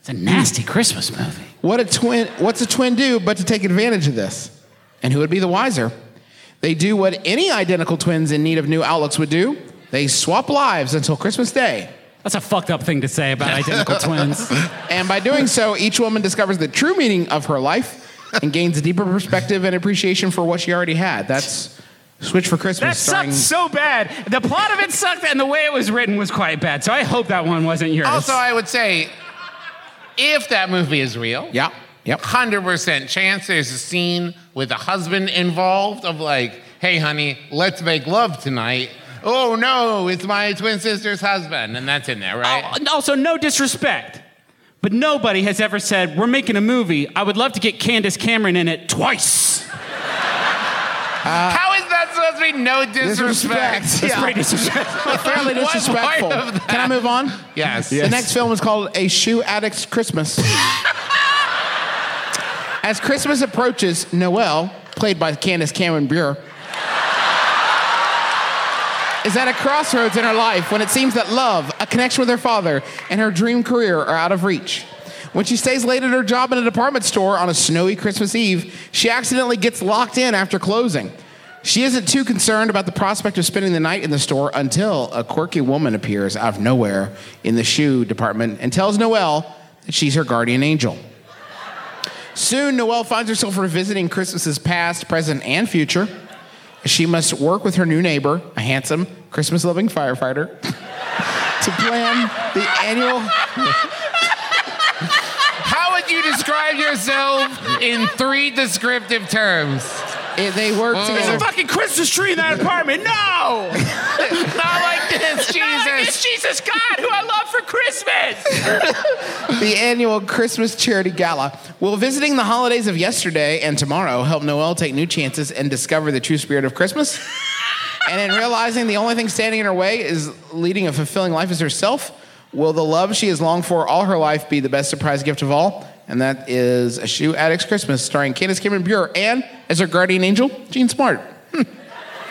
It's a nasty Christmas movie. What a twin, what's a twin do but to take advantage of this? And who would be the wiser? They do what any identical twins in need of new outlooks would do. They swap lives until Christmas Day. That's a fucked up thing to say about identical twins. And by doing so, each woman discovers the true meaning of her life and gains a deeper perspective and appreciation for what she already had. That's Switch for Christmas. That Christmas. sucked so bad. The plot of it sucked, and the way it was written was quite bad. So I hope that one wasn't yours. Also, I would say, if that movie is real, yeah, Yep. 100% chance there's a scene with a husband involved of like, hey, honey, let's make love tonight. Oh, no, it's my twin sister's husband. And that's in there, right? Oh, also, no disrespect, but nobody has ever said, We're making a movie. I would love to get Candace Cameron in it twice. Uh, How is that supposed to be no disrespect? Disrespect. That's Yeah. pretty disrespectful. Fairly disrespectful. part of that? Can I move on? Yes. The next film is called A Shoe Addict's Christmas. As Christmas approaches, Noelle, played by Candace Cameron Bure, is at a crossroads in her life when it seems that love, a connection with her father, and her dream career are out of reach. When she stays late at her job in a department store on a snowy Christmas Eve, she accidentally gets locked in after closing. She isn't too concerned about the prospect of spending the night in the store until a quirky woman appears out of nowhere in the shoe department and tells Noelle that she's her guardian angel. Soon, Noelle finds herself revisiting Christmases past, present, and future. She must work with her new neighbor, a handsome, Christmas loving firefighter, to plan the annual. How would you describe yourself in three descriptive terms? Eh, They work Oh. There's a fucking Christmas tree in that apartment. No! Not like this, Jesus. Jesus God, who I love for Christmas. the annual Christmas charity gala. Will visiting the holidays of yesterday and tomorrow help Noelle take new chances and discover the true spirit of Christmas? and in realizing the only thing standing in her way is leading a fulfilling life as herself, will the love she has longed for all her life be the best surprise gift of all? And that is A Shoe Addict's Christmas, starring Candace Cameron Bure and as her guardian angel, Jean Smart. Hmm.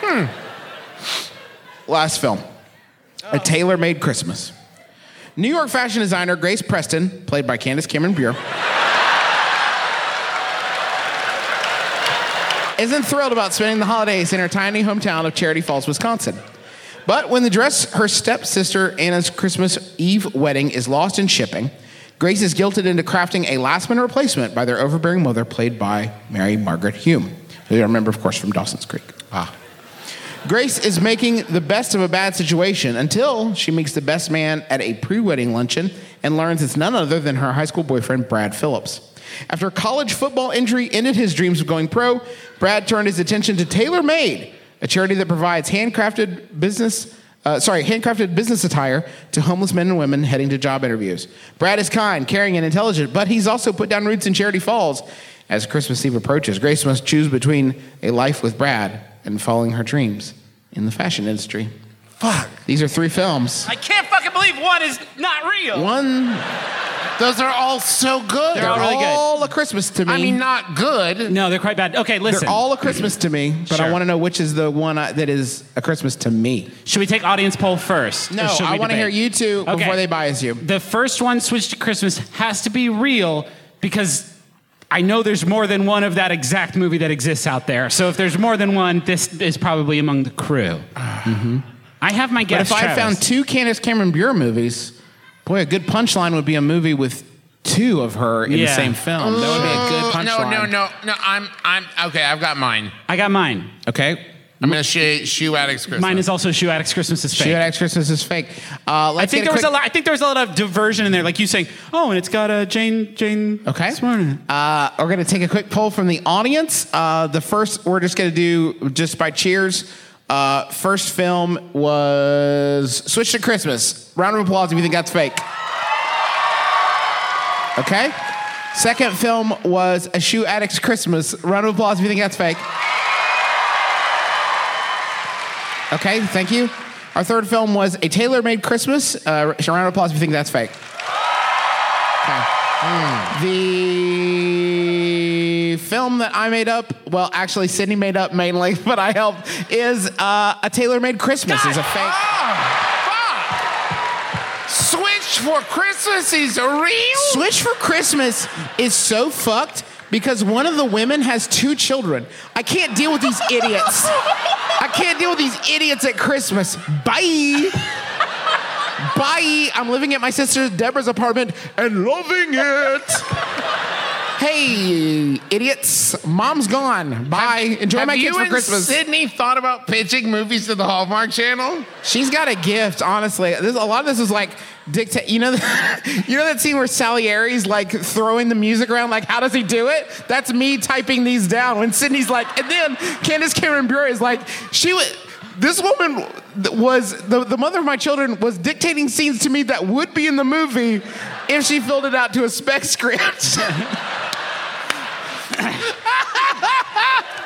Hmm. Last film A Tailor Made Christmas. New York fashion designer Grace Preston, played by Candace Cameron Bure, isn't thrilled about spending the holidays in her tiny hometown of Charity Falls, Wisconsin. But when the dress her stepsister Anna's Christmas Eve wedding is lost in shipping, Grace is guilted into crafting a last minute replacement by their overbearing mother, played by Mary Margaret Hume, who you remember, of course, from Dawson's Creek. Ah. Grace is making the best of a bad situation until she meets the best man at a pre wedding luncheon and learns it's none other than her high school boyfriend, Brad Phillips. After a college football injury ended his dreams of going pro, Brad turned his attention to Tailor Made, a charity that provides handcrafted business. Uh, sorry, handcrafted business attire to homeless men and women heading to job interviews. Brad is kind, caring, and intelligent, but he's also put down roots in Charity Falls. As Christmas Eve approaches, Grace must choose between a life with Brad and following her dreams in the fashion industry. Fuck. These are three films. I can't fucking believe one is not real. One, Those are all so good. They're all really good. all a Christmas to me. I mean, not good. No, they're quite bad. Okay, listen. they're all a Christmas to me, but I Sure. want to know which is the one I, that is a Christmas to me. Should we take audience poll first? or No, should I want to hear debate? you two Okay. before they bias you. The first one, Switch to Christmas, has to be real because I know there's more than one of that exact movie that exists out there. So if there's more than one, this is probably among the crew. Ah. Mm-hmm. I have my But guess. if I found two Candace Cameron Bure movies, boy, a good punchline would be a movie with two of her in the same film. That would be a good Uh, no, punchline. no, no, no. I'm, I'm okay. I've got mine. I got mine. Okay. I'm gonna shoe, shoe addicts Christmas. Mine is also Shoe Addicts Christmas is fake. Shoe Addicts Christmas is fake. Uh, I let's think get there was a lot. I think there was a lot of diversion in there, like you saying, "Oh, and it's got a Jane Jane Okay. Smart in. Uh, we're going to take a quick poll from the audience. Uh, the first, we're just going to do just by cheers. Uh, first film was Switch to Christmas. Round of applause if you think that's fake. Okay. Second film was A Shoe Addict's Christmas. Round of applause if you think that's fake. Okay, thank you. Our third film was A Tailor Made Christmas. Uh, round of applause if you think that's fake. Okay. The film that I made up, well, actually, Sydney made up mainly, but I helped, is uh, A Tailor Made Christmas. is a fake. Ah, fuck. Switch for Christmas is real. Switch for Christmas is so fucked because one of the women has two children. I can't deal with these idiots. I can't deal with these idiots at Christmas. Bye. Bye. I'm living at my sister Deborah's apartment and loving it. Hey, idiots. Mom's gone. Bye. Enjoy Have my kids for Christmas. Sydney thought about pitching movies to the Hallmark Channel? She's got a gift, honestly. This, a lot of this is like dictate. You know, you know that scene where Salieri's like throwing the music around. Like, how does he do it? That's me typing these down. When Sydney's like, and then Candace Cameron Bure is like, she was. This woman was the, the mother of my children was dictating scenes to me that would be in the movie if she filled it out to a spec script.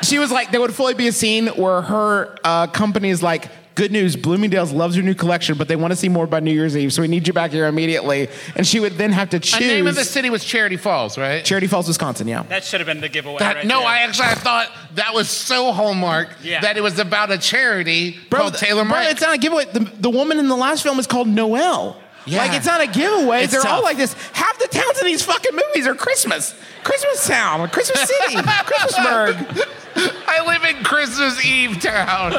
she was like, there would fully be a scene where her uh, company is like, good news, Bloomingdale's loves your new collection, but they want to see more by New Year's Eve, so we need you back here immediately. And she would then have to choose. The name of the city was Charity Falls, right? Charity Falls, Wisconsin, yeah. That should have been the giveaway. That- right no, there. I actually I thought that was so hallmark Yeah. that it was about a charity called th- Taylor bro, it's not a giveaway. The, the woman in the last film is called Noelle. Yeah. Like, it's not a giveaway. It's They're all like this. Half the towns in these fucking movies are Christmas. Christmas Town, Christmas City, Christmasburg. I live in Christmas Eve town.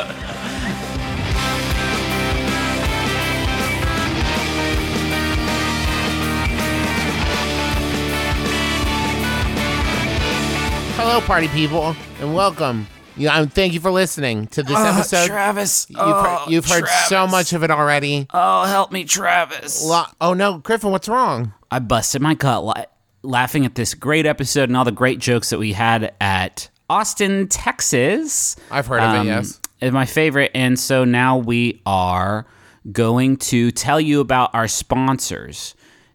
Hello, party people, and welcome. Yeah, um, thank you for listening to this episode. Travis. You've, heard, you've heard so much of it already. Oh, help me, Travis. Lo- oh no, Griffin, what's wrong? I busted my gut la- laughing at this great episode and all the great jokes that we had at Austin, Texas. I've heard of it, Um, yes. It's my favorite. And so now we are going to tell you about our sponsors.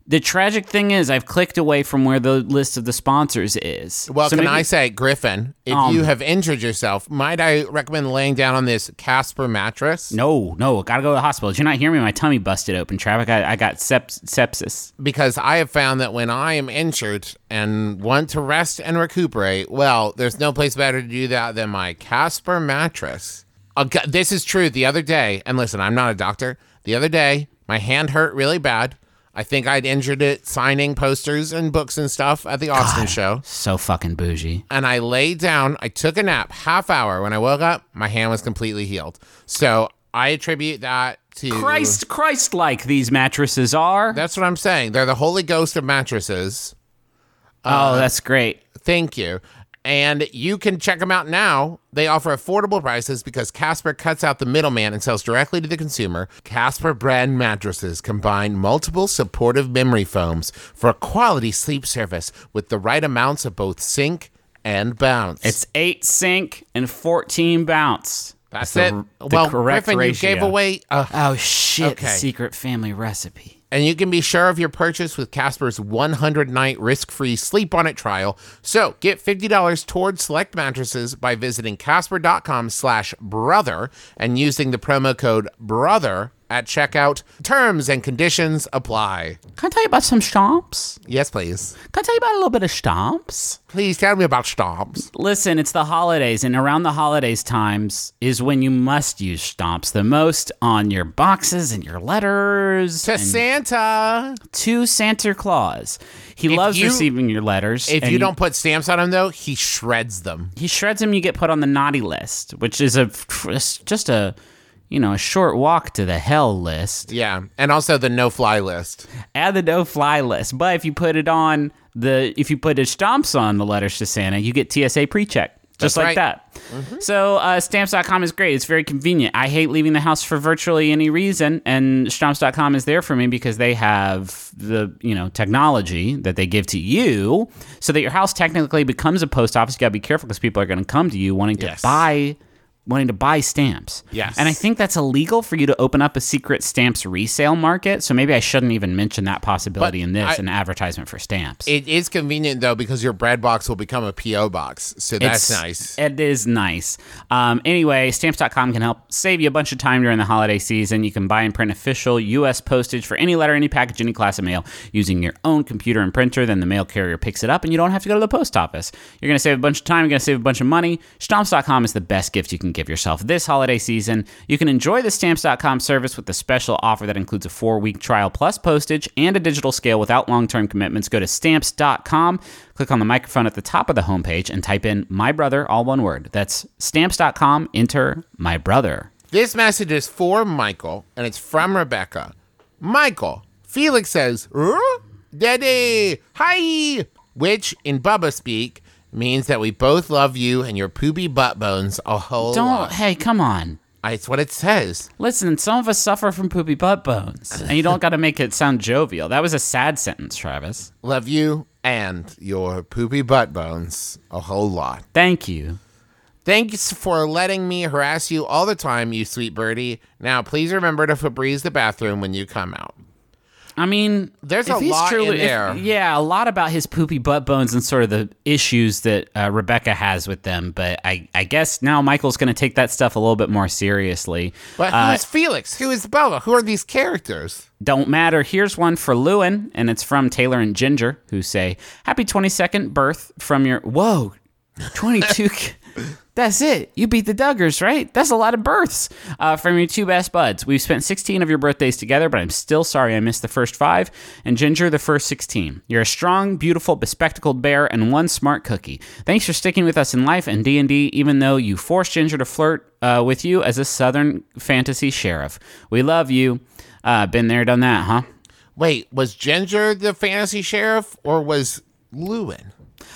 The tragic thing is, I've clicked away from where the list of the sponsors is. Well, So can maybe- I say, Griffin, if Um, you have injured yourself, might I recommend laying down on this Casper mattress? No, no, gotta go to the hospital. Did you not hear me? My tummy busted open, Travis. I got, I got seps- sepsis. Because I have found that when I am injured and want to rest and recuperate, well, there's no place better to do that than my Casper mattress. This is true. The other day, and listen, I'm not a doctor. The other day, my hand hurt really bad. I think I'd injured it signing posters and books and stuff at the Austin show. So fucking bougie. and I laid down. I took a nap, half hour. When I woke up, my hand was completely healed. So I attribute that to Christ, Christ like these mattresses are. That's what I'm saying. They're the Holy Ghost of mattresses. oh, uh, that's great. Thank you. And you can check them out now. They offer affordable prices because Casper cuts out the middleman and sells directly to the consumer. Casper brand mattresses combine multiple supportive memory foams for a quality sleep service with the right amounts of both sink and bounce. It's eight sink and 14 bounce. That's the- it. the well, correct Griffin, ratio. you gave away a Oh, shit. Okay. Secret family recipe. And you can be sure of your purchase with Casper's 100 night risk free sleep on it trial. So get $50 towards select mattresses by visiting casper.com slash brother and using the promo code brother at checkout. Terms and conditions apply. Can I tell you about some stomps? Yes, please. Can I tell you about a little bit of stomps? Please tell me about stomps. Listen, it's the holidays, and around the holidays times is when you must use stomps the most on your boxes and your letters. To Santa. to Santa Claus. He If loves you- receiving your letters. If you he- don't put stamps on them, though, he shreds them. he shreds them, you get put on the naughty list, which is a just a you know a short walk to the hell list. Yeah. And also the no fly list. Add the no fly list, but if you put it on the if you put the stomps on the letters to Santa, you get TSA pre-check. Just That's like right. that. So uh, stamps.com is great. It's very convenient. I hate leaving the house for virtually any reason, and stamps.com is there for me because they have the you know technology that they give to you, so that your house technically becomes a post office. You gotta be careful because people are going to come to you wanting to Yes. buy wanting to buy stamps. Yes. And I think that's illegal for you to open up a secret stamps resale market. So maybe I shouldn't even mention that possibility But in this I- an advertisement for stamps. It is convenient, though, because your bread box will become a P.O. box. So that's It's- nice. It is nice. Um, anyway, stamps.com can help save you a bunch of time during the holiday season. You can buy and print official U.S. postage for any letter, any package, any class of mail using your own computer and printer. Then the mail carrier picks it up and you don't have to go to the post office. You're going to save a bunch of time. You're going to save a bunch of money. Stamps.com is the best gift you can give yourself this holiday season. You can enjoy the stamps.com service with the special offer that includes a four week trial plus postage and a digital scale without long term commitments. Go to stamps.com, click on the microphone at the top of the homepage, and type in my brother, all one word. That's stamps.com, enter my brother. This message is for Michael, and it's from Rebecca. Michael, Felix says, "Huh? Daddy, hi, which in Bubba speak means that we both love you and your poopy butt bones a whole lot. Don't, lot. hey, come on. It's what it says. Listen, some of us suffer from poopy butt bones, and you don't got to make it sound jovial. That was a sad sentence, Travis. Love you and your poopy butt bones a whole lot. Thank you. Thanks for letting me harass you all the time, you sweet birdie. Now, please remember to Febreze the bathroom when you come out. I mean, There's a lot in if- there. yeah, a lot about his poopy butt bones and sort of the issues that uh, Rebecca has with them. But I, I guess now Michael's going to take that stuff a little bit more seriously. But who Uh, is Felix? Who is Bella? Who are these characters? Don't matter. Here's one for Lewin, and it's from Taylor and Ginger, who say, Happy 22nd birth from your. Whoa, 22. That's it. You beat the Duggars, right? That's a lot of births uh, from your two best buds. We've spent 16 of your birthdays together, but I'm still sorry I missed the first five, and Ginger the first 16. You're a strong, beautiful, bespectacled bear and one smart cookie. Thanks for sticking with us in life and D&D, even though you forced Ginger to flirt uh, with you as a southern fantasy sheriff. We love you. Uh, been there, done that, huh? Wait, was Ginger the fantasy sheriff or was Lewin?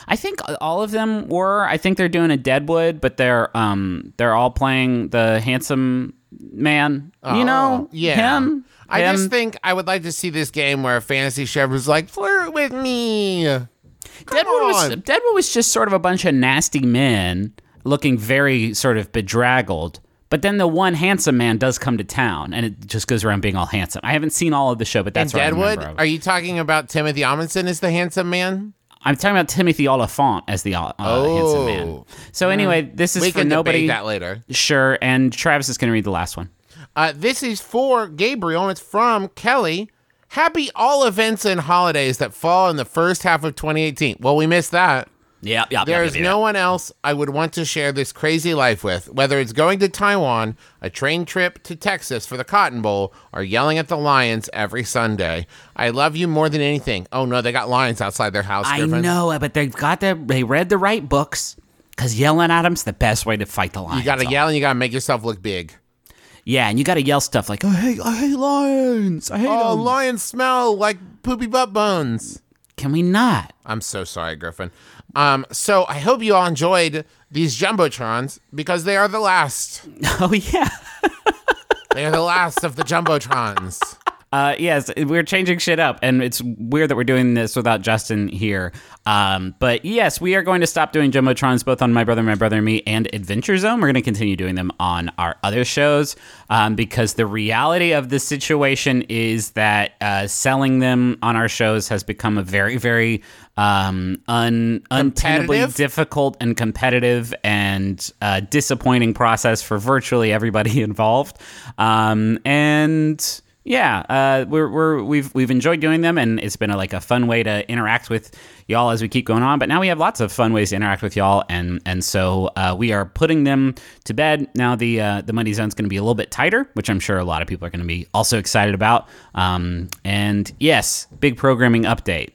I think all of them were. I think they're doing a Deadwood, but they're um they're all playing the handsome man. you know, Oh, yeah. him. I him. just think I would like to see this game where a fantasy sheriff was like, flirt with me. Deadwood was. Deadwood was just sort of a bunch of nasty men looking very sort of bedraggled. But then the one handsome man does come to town, and it just goes around being all handsome. I haven't seen all of the show, but that's I Deadwood, are you talking about Timothy Amundsen as the handsome man? I'm talking about Timothy Olyphant as the uh, handsome man. Oh. So anyway, this is we for can nobody. that later. Sure, and Travis is going to read the last one. Uh, this is for Gabriel, and it's from Kelly. Happy all events and holidays that fall in the first half of 2018. Well, we missed that. Yeah, yeah. There's no one else I would want to share this crazy life with, whether it's going to Taiwan, a train trip to Texas for the Cotton Bowl, or yelling at the Lions every Sunday. I love you more than anything. Oh no, they got lions outside their house. I Griffin. know, but they've got the they read the right books because yelling at them's the best way to fight the lions. You gotta off. yell and you gotta make yourself look big. Yeah, and you gotta yell stuff like, "I hate, I hate lions. I hate Oh, 'em." lions smell like poopy butt bones. Can we not? I'm so sorry, Griffin. Um, so I hope you all enjoyed these jumbotrons because they are the last. Oh yeah. They are the last of the jumbotrons. Uh, yes, we're changing shit up, and it's weird that we're doing this without Justin here. Um, but yes, we are going to stop doing jumbotrons both on My Brother, My Brother and Me and Adventure Zone. We're going to continue doing them on our other shows um, because the reality of the situation is that uh, selling them on our shows has become a very, very um, un- untenably difficult and competitive and uh, disappointing process for virtually everybody involved. Um, and yeah, uh, we're, we're we've we've enjoyed doing them, and it's been a, like a fun way to interact with y'all as we keep going on. But now we have lots of fun ways to interact with y'all, and and so uh, we are putting them to bed now. The uh, the money zone's going to be a little bit tighter, which I'm sure a lot of people are going to be also excited about. Um, and yes, big programming update.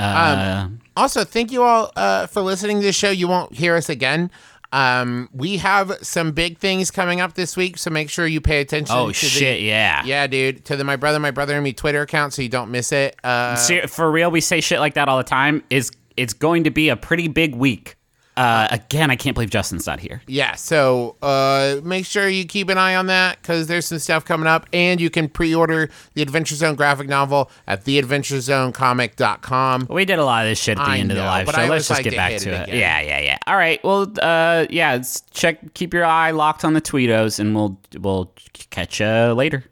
Uh, Also, thank you all uh, for listening to this show. You won't hear us again. Um, we have some big things coming up this week, so make sure you pay attention. oh shit, The, yeah. yeah, dude. To the my brother, my brother and me Twitter account, so you don't miss it. Uh, for real, we say shit like that all the time. Is it's going to be a pretty big week. Uh, again, I can't believe Justin's not here. yeah, so uh, make sure you keep an eye on that because there's some stuff coming up, and you can pre-order the Adventure Zone graphic novel at theadventurezonecomic.com. We did a lot of this shit at the I end of the know, live show. Let's just like get to back to it. Yeah, yeah, yeah. All right. Well, uh, yeah. Check. Keep your eye locked on the tweetos, and we'll we'll catch you later.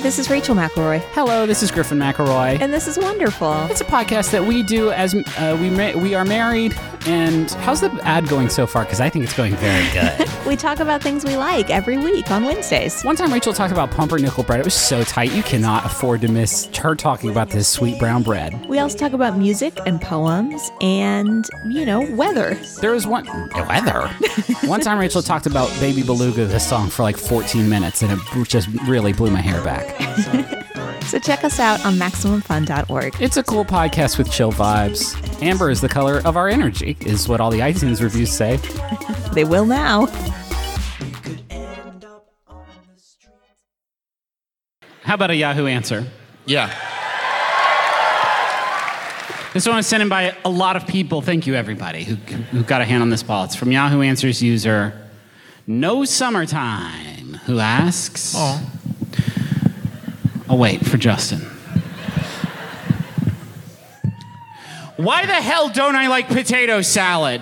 Hi, this is Rachel McElroy, Hello, this is Griffin McElroy. and this is wonderful. It's a podcast that we do as uh, we ma- we are married. And how's the ad going so far? Because I think it's going very good. We talk about things we like every week on Wednesdays. One time Rachel talked about pumpernickel bread. It was so tight. You cannot afford to miss her talking about this sweet brown bread. We also talk about music and poems and, you know, weather. There was one weather. one time Rachel talked about Baby Beluga, the song, for like 14 minutes, and it just really blew my hair back. So check us out on MaximumFun.org. It's a cool podcast with chill vibes. Amber is the color of our energy, is what all the iTunes reviews say. They will now. How about a Yahoo answer? Yeah. This one was sent in by a lot of people. Thank you, everybody who, who got a hand on this ball. It's from Yahoo Answers user No Summertime, who asks. Oh. I'll wait for Justin. Why the hell don't I like potato salad?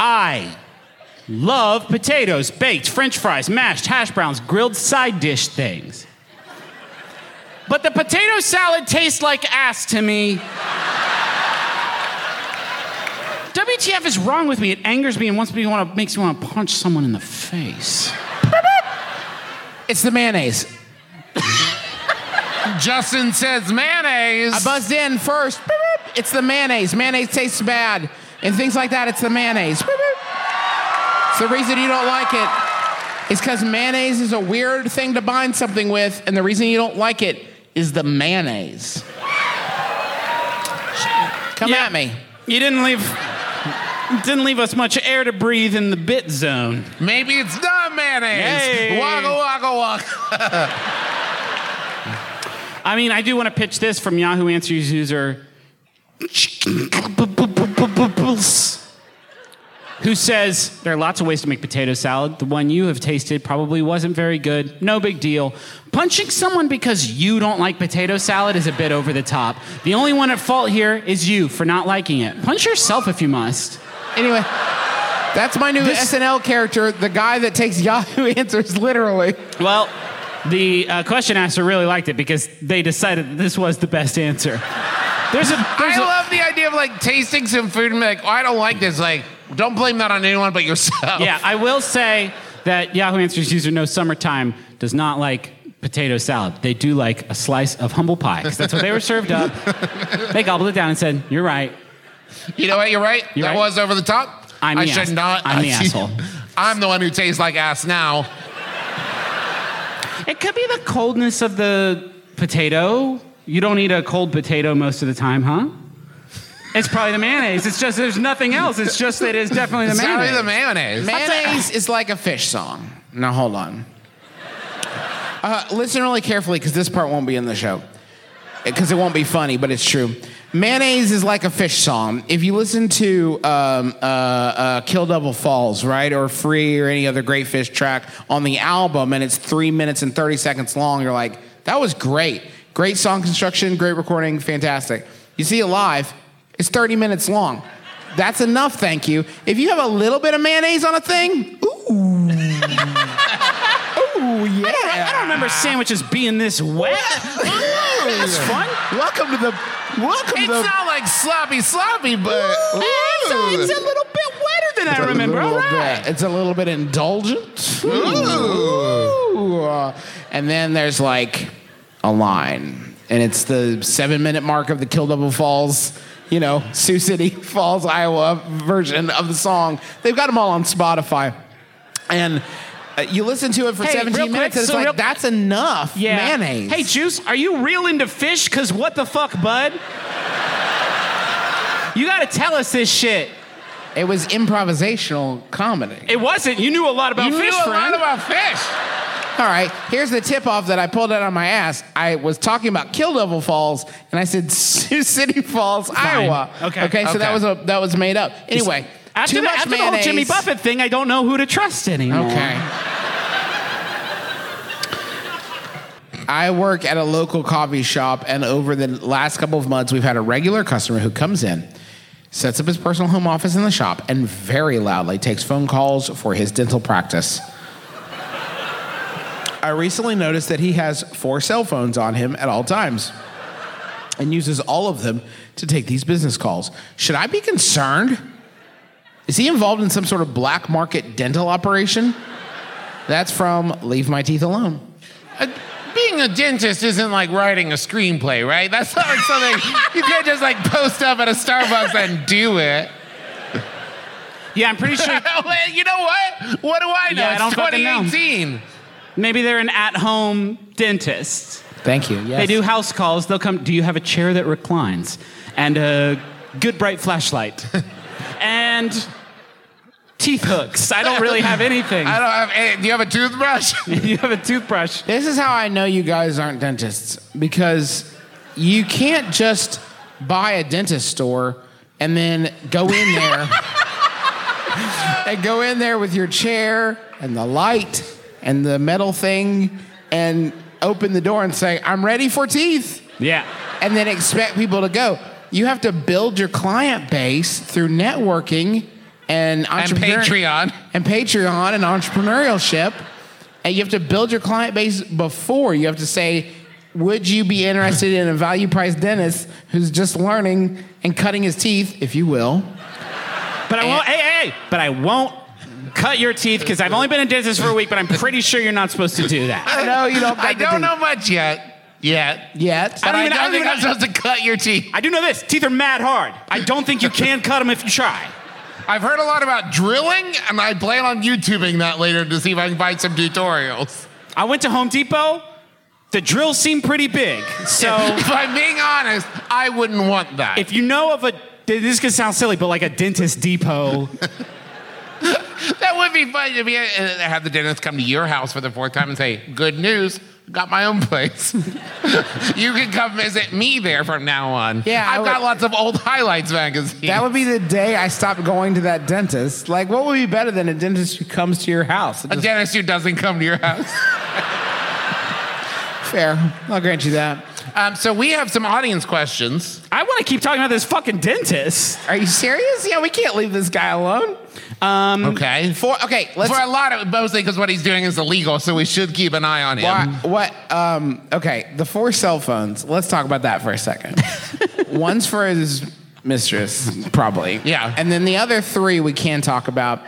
I love potatoes, baked, french fries, mashed, hash browns, grilled side dish things. But the potato salad tastes like ass to me. WTF is wrong with me? It angers me and wants me want to, makes me want to punch someone in the face. It's the mayonnaise. Justin says mayonnaise. I buzzed in first. It's the mayonnaise. Mayonnaise tastes bad. And things like that, it's the mayonnaise. It's the reason you don't like it. It's because mayonnaise is a weird thing to bind something with, and the reason you don't like it is the mayonnaise. Come Yeah. at me. You didn't leave didn't leave us much air to breathe in the bit zone. Maybe it's not mayonnaise. Hey. Waka waka waka. I mean, I do want to pitch this from Yahoo Answers user who says there are lots of ways to make potato salad. The one you have tasted probably wasn't very good. No big deal. Punching someone because you don't like potato salad is a bit over the top. The only one at fault here is you for not liking it. Punch yourself if you must. Anyway, that's my new This- SNL character, the guy that takes Yahoo answers literally. Well, the uh, question asker really liked it because they decided that this was the best answer. There's a, there's I a- love the idea of like tasting some food and be like, oh, I don't like this. Like, don't blame that on anyone but yourself. Yeah, I will say that Yahoo Answers user No Summertime does not like potato salad. They do like a slice of humble pie because that's what they were served up. They gobbled it down and said, "You're right." You know what? You're right. You're that right. was over the top. I'm I the should ass- not. I'm the I- asshole. I'm the one who tastes like ass now. It could be the coldness of the potato. You don't eat a cold potato most of the time, huh? It's probably the mayonnaise. It's just there's nothing else. It's just that it's definitely the It's gotta mayonnaise. be the mayonnaise. Mayonnaise is like a Phish song. Now hold on. Uh, listen really carefully because this part won't be in the show. Because it won't be funny, but it's true. Mayonnaise is like a Phish song. If you listen to um, uh, uh, Kill Devil Falls, right, or Free, or any other great Phish track on the album, and it's three minutes and 30 seconds long, you're like, that was great. Great song construction, great recording, fantastic. You see it live, it's 30 minutes long. That's enough, thank you. If you have a little bit of mayonnaise on a thing, ooh. ooh, yeah. I don't remember sandwiches being this wet. That's fun. Welcome to the. Welcome It's to the. not like sloppy, sloppy, but It's a, it's a little bit wetter than I remember. All right. bit. It's a little bit indulgent. Ooh. Uh, And then there's like a line, and it's the seven minute mark of the Kill Devil Falls, you know, Sioux City Falls, Iowa version of the song. They've got them all on Spotify. And Uh, you listen to it for Hey, 17 real quick, minutes, and it's so like, real- that's enough Yeah. mayonnaise. Hey, Juice, are you real into Phish? Because what the fuck, bud? You gotta tell us this shit. it was improvisational comedy. It wasn't. You knew a lot about Phish. You Phish, knew a friend. lot about Phish. All right, here's the tip off that I pulled out on my ass. I was talking about Kill Devil Falls, and I said Sioux City Falls, Iowa. Okay. Okay. So that was a that was made up. Anyway, after too the, much after the whole. Jimmy Buffett thing, I don't know who to trust anymore. Okay. I work at a local coffee shop, and over the last couple of months, we've had a regular customer who comes in, sets up his personal home office in the shop, and very loudly takes phone calls for his dental practice. I recently noticed that he has four cell phones on him at all times and uses all of them to take these business calls. Should I be concerned? Is he involved in some sort of black market dental operation? That's from Leave My Teeth Alone. Uh, being a dentist isn't like writing a screenplay, right? That's not like something you can't just like post up at a Starbucks and do it. Yeah, I'm pretty sure. You know what? What do I know? Yeah, I don't fucking know. 2018. Maybe they're an at-home dentist. Thank you. Yes. They do house calls. They'll come. Do you have a chair that reclines and a good bright flashlight and teeth hooks? I don't really have anything. I don't have. Any, do you have a toothbrush? you have a toothbrush. This is how I know you guys aren't dentists because you can't just buy a dentist store and then go in there and go in there with your chair and the light and the metal thing and open the door and say, I'm ready for teeth. Yeah. And then expect people to go. You have to build your client base through networking and And Patreon. and Patreon and entrepreneurship. And you have to build your client base before. You have to say, would you be interested in a value price dentist who's just learning and cutting his teeth, if you will? But I won't. Hey, hey, hey! But I won't cut your teeth because I've only been in dentist for a week. But I'm pretty sure you're not supposed to do that. I know you don't. I don't know much yet. Yet. yet. I don't even- I don't think I'm supposed to cut your teeth. I do know this: teeth are mad hard. I don't think you can cut them if you try. I've heard a lot about drilling, and I plan on YouTubing that later to see if I can find some tutorials. I went to Home Depot. The drills seem pretty big. So if I'm being honest, I wouldn't want that. if you know of a, this could sound silly, but like a dentist depot. that would be fun to be uh, have the dentist come to your house for the fourth time and say, "Good news, got my own place. you can come visit me there from now on. Yeah, I I've got lots of old highlights magazines. That would be the day I stopped going to that dentist. Like, what would be better than a dentist who comes to your house? a dentist who doesn't come to your house. fair. I'll grant you that. Um, so we have some audience questions. I want to keep talking about this fucking dentist. Are you serious? Yeah, we can't leave this guy alone. Okay. For okay, let's. For a lot of mostly because what he's doing is illegal, so we should keep an eye on him. What? what um, okay, the four cell phones. Let's talk about that for a second. One's for his mistress, probably. Yeah. And then the other three we can talk about.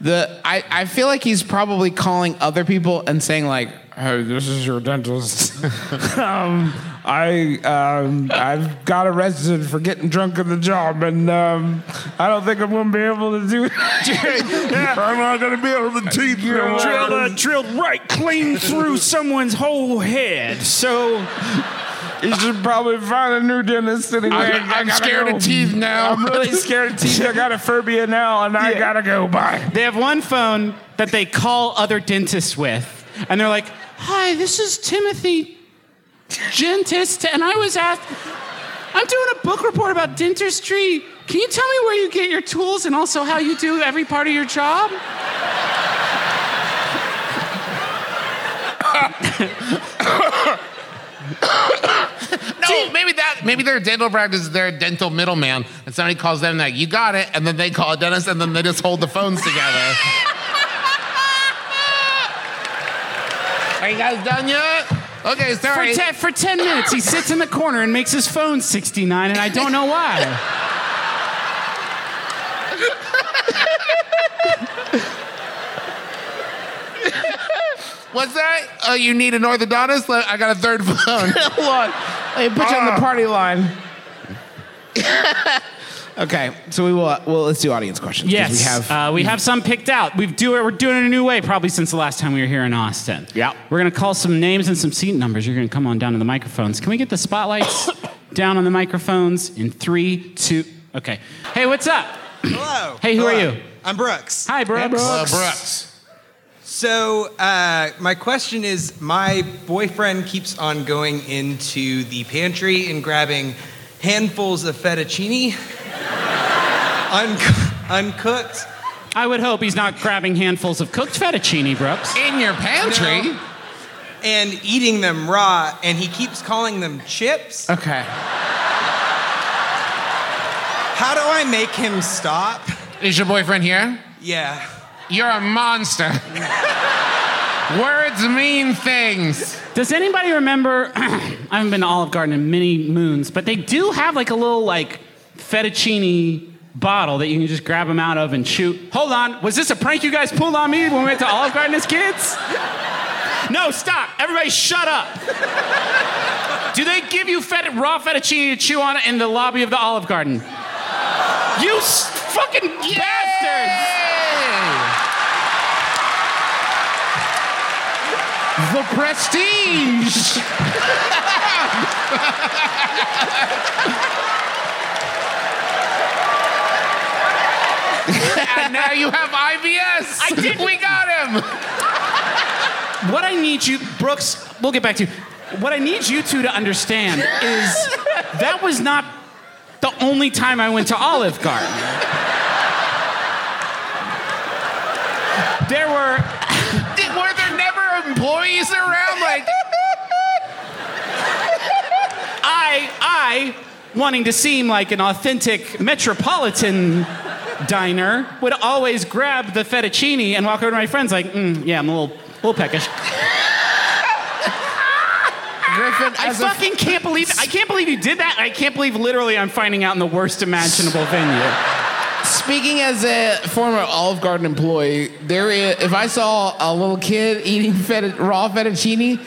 The I, I feel like he's probably calling other people and saying like, "Hey, this is your dentist. um, I um, I've got arrested for getting drunk at the job, and um, I don't think I'm going to be able to do it. I'm not going to be able to teeth no Drilled, more." uh, drilled right clean through someone's whole head. So You should probably find a new dentist anyway. I'm- I'm scared go. of teeth now. I'm really scared of teeth. I got a phobia now, and I gotta go. Bye. they have one phone that they call other dentists with, and they're like, "Hi, this is Timothy Dentist, and I was asked." I'm doing a book report about dentistry. Can you tell me where you get your tools and also how you do every part of your job? No, maybe that maybe their dental practice is their dental middleman, and somebody calls them like, "You got it," and then they call a dentist, and then they just hold the phones together. Are you guys done yet? Okay, For, sorry. te- for 10 minutes, he sits in the corner and makes his phone 69, and I don't know why. What's that? Oh, you need an orthodontist? I got a third phone. Hold on. Me put you on the ah. party line. okay, so we will. Well, let's do audience questions. 'cause Yes, we have. uh, we have some picked out. We've do it. We're doing it a new way, probably since the last time we were here in Austin. Yeah. We're gonna call some names and some seat numbers. You're gonna come on down to the microphones. Can we get the spotlights down on the microphones in three, two? Okay. Hey, what's up? Hello. Hey, who are Hello. you? I'm Brooks. Hi, Brooks. Brooks. So, uh, my question is my boyfriend keeps on going into the pantry and grabbing handfuls of fettuccine, un- uncooked. I would hope he's not grabbing handfuls of cooked fettuccine, Brooks. In your pantry? No. And eating them raw, and he keeps calling them chips. okay. How do I make him stop? Is your boyfriend here? Yeah. You're a monster. Words mean things. Does anybody remember? I haven't been to Olive Garden in many moons, but they do have like a little like fettuccine bottle that you can just grab them out of and shoot. Hold on, was this a prank you guys pulled on me when we went to Olive Garden as kids? No, stop! Everybody, shut up. Do they give you feta, raw fettuccine to chew on in the lobby of the Olive Garden? You s- fucking bastards! The prestige. and now you have IBS. I did- We got him. What I need you, Brooks, we'll get back to you. What I need you two to understand is that was not the only time I went to Olive Garden. There were Did, were there never employees around? Like, I, I, wanting to seem like an authentic metropolitan diner, would always grab the fettuccine and walk over to my friends like, mm, yeah, I'm a little, little peckish. Griffin, I a- fucking can't believe I can't believe you did that. I can't believe literally I'm finding out in the worst imaginable venue. Speaking as a former Olive Garden employee, there is, if I saw a little kid eating raw fettuccine,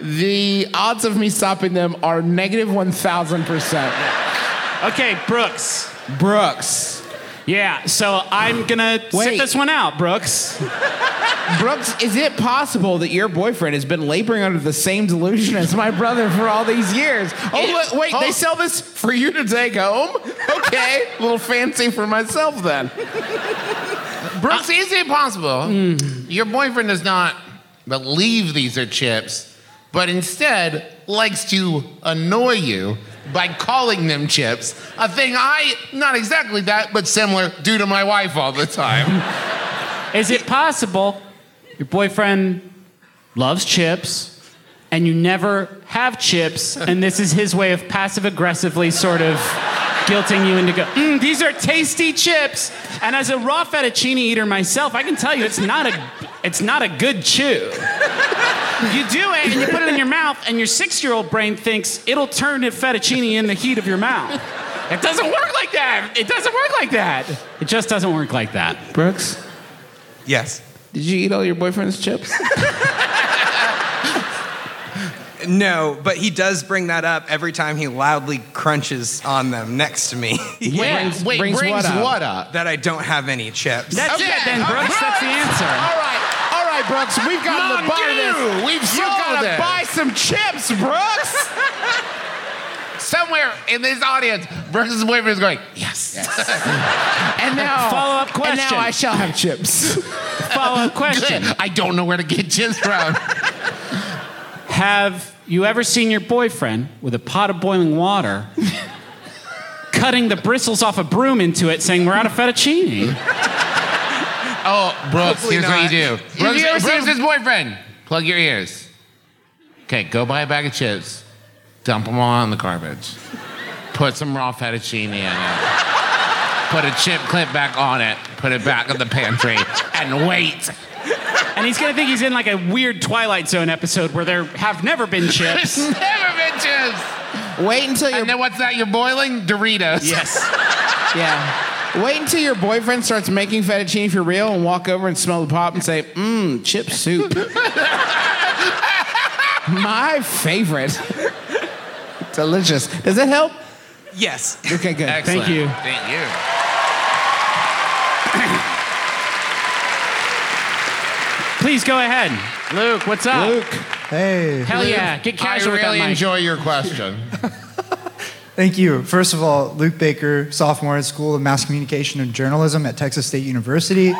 the odds of me stopping them are negative 1,000%. Okay, Brooks. Brooks. Yeah, so I'm gonna sit Wait. this one out, Brooks. Brooks, is it possible that your boyfriend has been laboring under the same delusion as my brother for all these years? Oh, It- wait, wait, they oh. sell this for you to take home? Okay, a little fancy for myself then. Brooks, is it possible hmm. your boyfriend does not believe these are chips, but instead likes to annoy you by calling them chips? A thing I, not exactly that, but similar, do to my wife all the time. Is it possible your boyfriend loves chips and you never have chips, and this is his way of passive aggressively sort of guilting you into go, mm, these are tasty chips. And as a raw fettuccine eater myself, I can tell you it's not a it's not a good chew. You do it and you put it in your mouth, and your six-year-old brain thinks it'll turn to fettuccine in the heat of your mouth. It doesn't work like that. It doesn't work like that. It just doesn't work like that. Brooks, Yes. did you eat all your boyfriend's chips? No, but he does bring that up every time he loudly crunches on them next to me. Yeah, brings- wait, brings brings, what up? what up? that I don't have any chips. That's Okay, it then, all Brooks. That's the answer. All right, all right, Brooks, we've got to of this. We've You gotta buy some chips, Brooks. Somewhere in this audience, Brooks' boyfriend is going, yes. And now, Follow-up And question. now I shall have chips. Follow up question I don't know where to get chips from. Have you ever seen your boyfriend with a pot of boiling water cutting the bristles off a broom into it, saying, We're out of fettuccine? Oh, Brooks, Hopefully here's what you do. Brooks, you ever seen Brooks' boyfriend, plug your ears. Okay, go buy a bag of chips, dump them all on the garbage, put some raw fettuccine in it, put a chip clip back on it, put it back in the pantry, and wait. And he's gonna think he's in like a weird Twilight Zone episode where there have never been chips. There's never been chips. Wait until your And then what's that? You're boiling Doritos. yes. yeah. Wait until your boyfriend starts making fettuccine for real, and walk over and smell the pop and say, "Mmm, chip soup." My favorite. Delicious. Does that help? Yes. Okay, good. Excellent. Thank you. Thank you. Please go ahead. Luke, what's up? Luke. Hey, Hell yeah. Get I casual with really that mic. enjoy your question. thank you. First of all, Luke Baker, sophomore at School of Mass Communication and Journalism at Texas State University.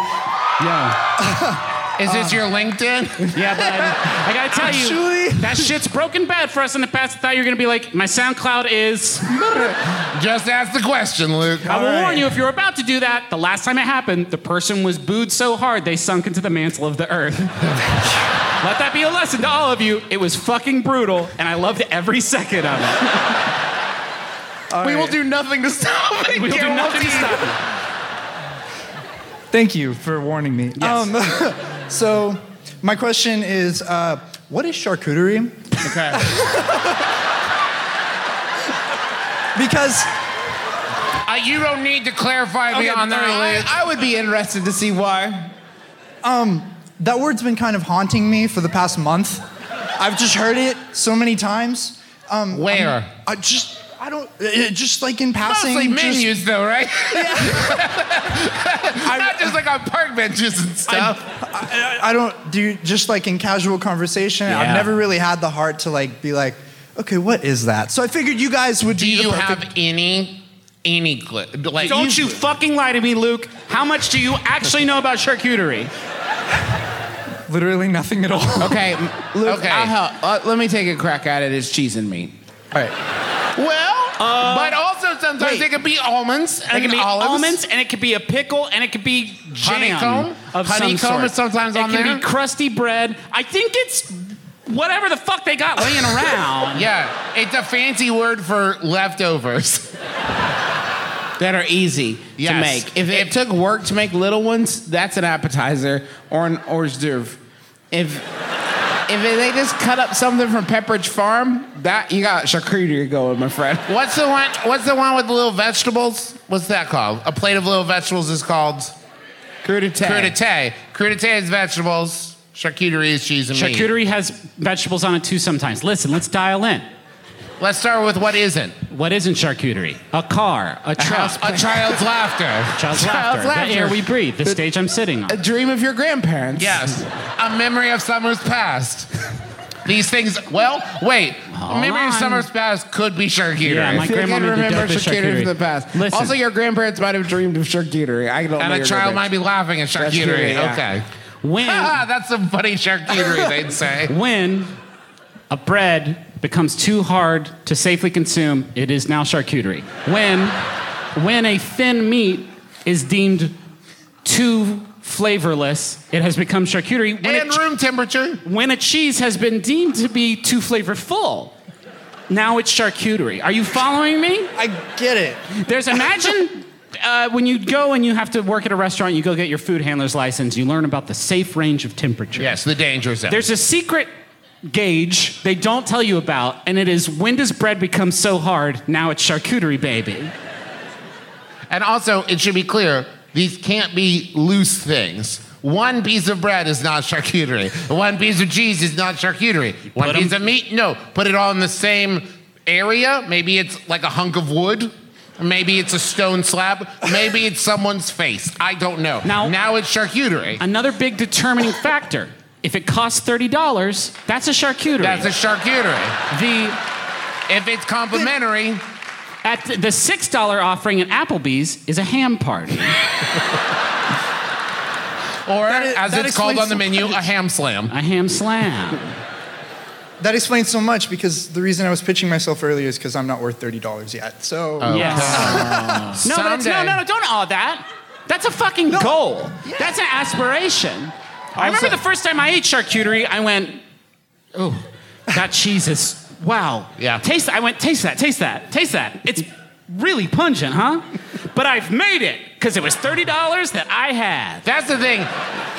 Yeah. Is this your LinkedIn? Yeah, but I gotta tell you, that shit's broken bad for us in the past. I thought you were gonna be like, my SoundCloud is. Just ask the question, Luke. I will right. warn you, if you're about to do that, the last time it happened, the person was booed so hard they sunk into the mantle of the earth. Let that be a lesson to all of you. It was fucking brutal, and I loved every second of it. We will do nothing to stop it. We'll do nothing to stop it. Thank you for warning me. Um, so, my question is uh, what is charcuterie? Okay. Because Uh, you don't need to clarify beyond that, I, I would be interested to see why. Um, that word's been kind of haunting me for the past month. I've just heard it so many times. Um, Where? I just, I don't, it, just like in passing. Mostly just- menus, though, right? Not just like on park benches and stuff. I, I don't do just like in casual conversation. Yeah. I've never really had the heart to like be like, okay, what is that? So I figured you guys would Do be the you perfect. have any any clip? Like Don't you fucking lie to me, Luke. How much do you actually know about charcuterie? Literally nothing at all. Okay, Luke, Okay. I'll help. Uh, let me take a crack at it. It's cheese and meat. All right. Well, Uh, but also sometimes Wait. it could be almonds. It and can be olives. almonds, and it could be a pickle, and it could be jam Honeycomb? of Honeycomb some sort. is sometimes it on can be crusty bread. I think it's whatever the fuck they got laying around. Yeah, it's a fancy word for leftovers. that are easy to Yes. make. If it took work to make little ones, that's an appetizer or an hors d'oeuvre. If if they just cut up something from Pepperidge Farm, that you got charcuterie going, my friend. What's the one? What's the one with the little vegetables? What's that called? A plate of little vegetables is called Crudité. crudité. Crudité is vegetables. Charcuterie is cheese and meat. Charcuterie has vegetables on it too sometimes. Listen, let's dial in. Let's start with what isn't. What isn't charcuterie? A car, a truck, A child's laughter. child's, Child's laughter, laughter. the air we breathe, the, stage I'm sitting on, A dream of your grandparents. Yes. A memory of summers past. These things. Well, wait. Hold a memory of summers past could be charcuterie. Yeah, my If you can grandma remember charcuterie charcuterie. from the past. Listen. Also, your grandparents might have dreamed of charcuterie. I don't and know a child might be laughing at charcuterie. Charcuterie, yeah. Okay. When Ah, that's some funny charcuterie, they'd say. when a bread becomes too hard to safely consume, it is now charcuterie. When when a thin meat is deemed too flavorless, it has become charcuterie. When, And a, room temperature. when a cheese has been deemed to be too flavorful, now it's charcuterie. Are you following me? I get it. There's imagine uh, when you go and you have to work at a restaurant, you go get your food handler's license, you learn about the safe range of temperature. Yes, the danger zone. There's a secret gauge they don't tell you about, and it is when does bread become so hard? Now it's charcuterie, baby. And also, it should be clear these can't be loose things. One piece of bread is not charcuterie. One piece of cheese is not charcuterie. One piece of meat, no. Put it all in the same area. Maybe it's like a hunk of wood. Maybe it's a stone slab. Maybe it's someone's face. I don't know. Now- now it's charcuterie. Another big determining factor. If it costs $30, that's a charcuterie. That's a charcuterie. the If it's complimentary, at the- the $6 offering at Applebee's is a ham party. or That is- as that it's called on the so menu, a ham slam. A ham slam. That explains so much because the reason I was pitching myself earlier is because I'm not worth thirty dollars yet. So Yes. no, but it's, no, no, no, don't add that. That's a fucking goal. That's an aspiration. I remember the first time I ate charcuterie, I went, oh, that cheese is, wow. Yeah. Taste. I went, taste that, taste that, taste that. It's really pungent, huh? But I've made it because it was $30 that I had. That's the thing.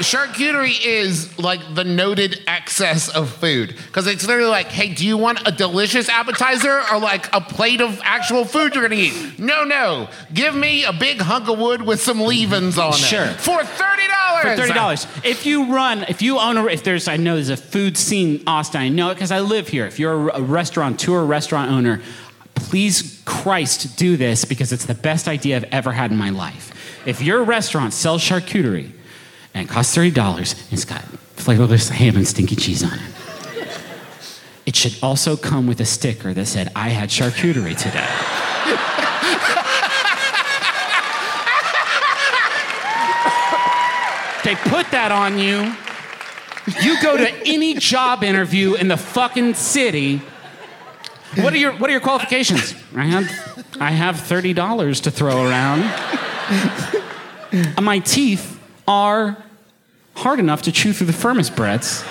Charcuterie is like the noted excess of food. Because it's literally like, hey, do you want a delicious appetizer or like a plate of actual food you're gonna eat? No, no. Give me a big hunk of wood with some leavings on Sure. it. For $30. For thirty dollars. If you run, if you own a, if there's, I know there's a food scene, in Austin. I know it because I live here. If you're a restaurateur, restaurant owner, please Christ do this because it's the best idea I've ever had in my life. If your restaurant sells charcuterie and costs thirty dollars, and it's got flavorless ham and stinky cheese on it. It should also come with a sticker that said, "I had charcuterie today." They put that on you. You go to any job interview in the fucking city. What are your What are your qualifications? I have I have thirty dollars to throw around. My teeth are hard enough to chew through the furnace breads.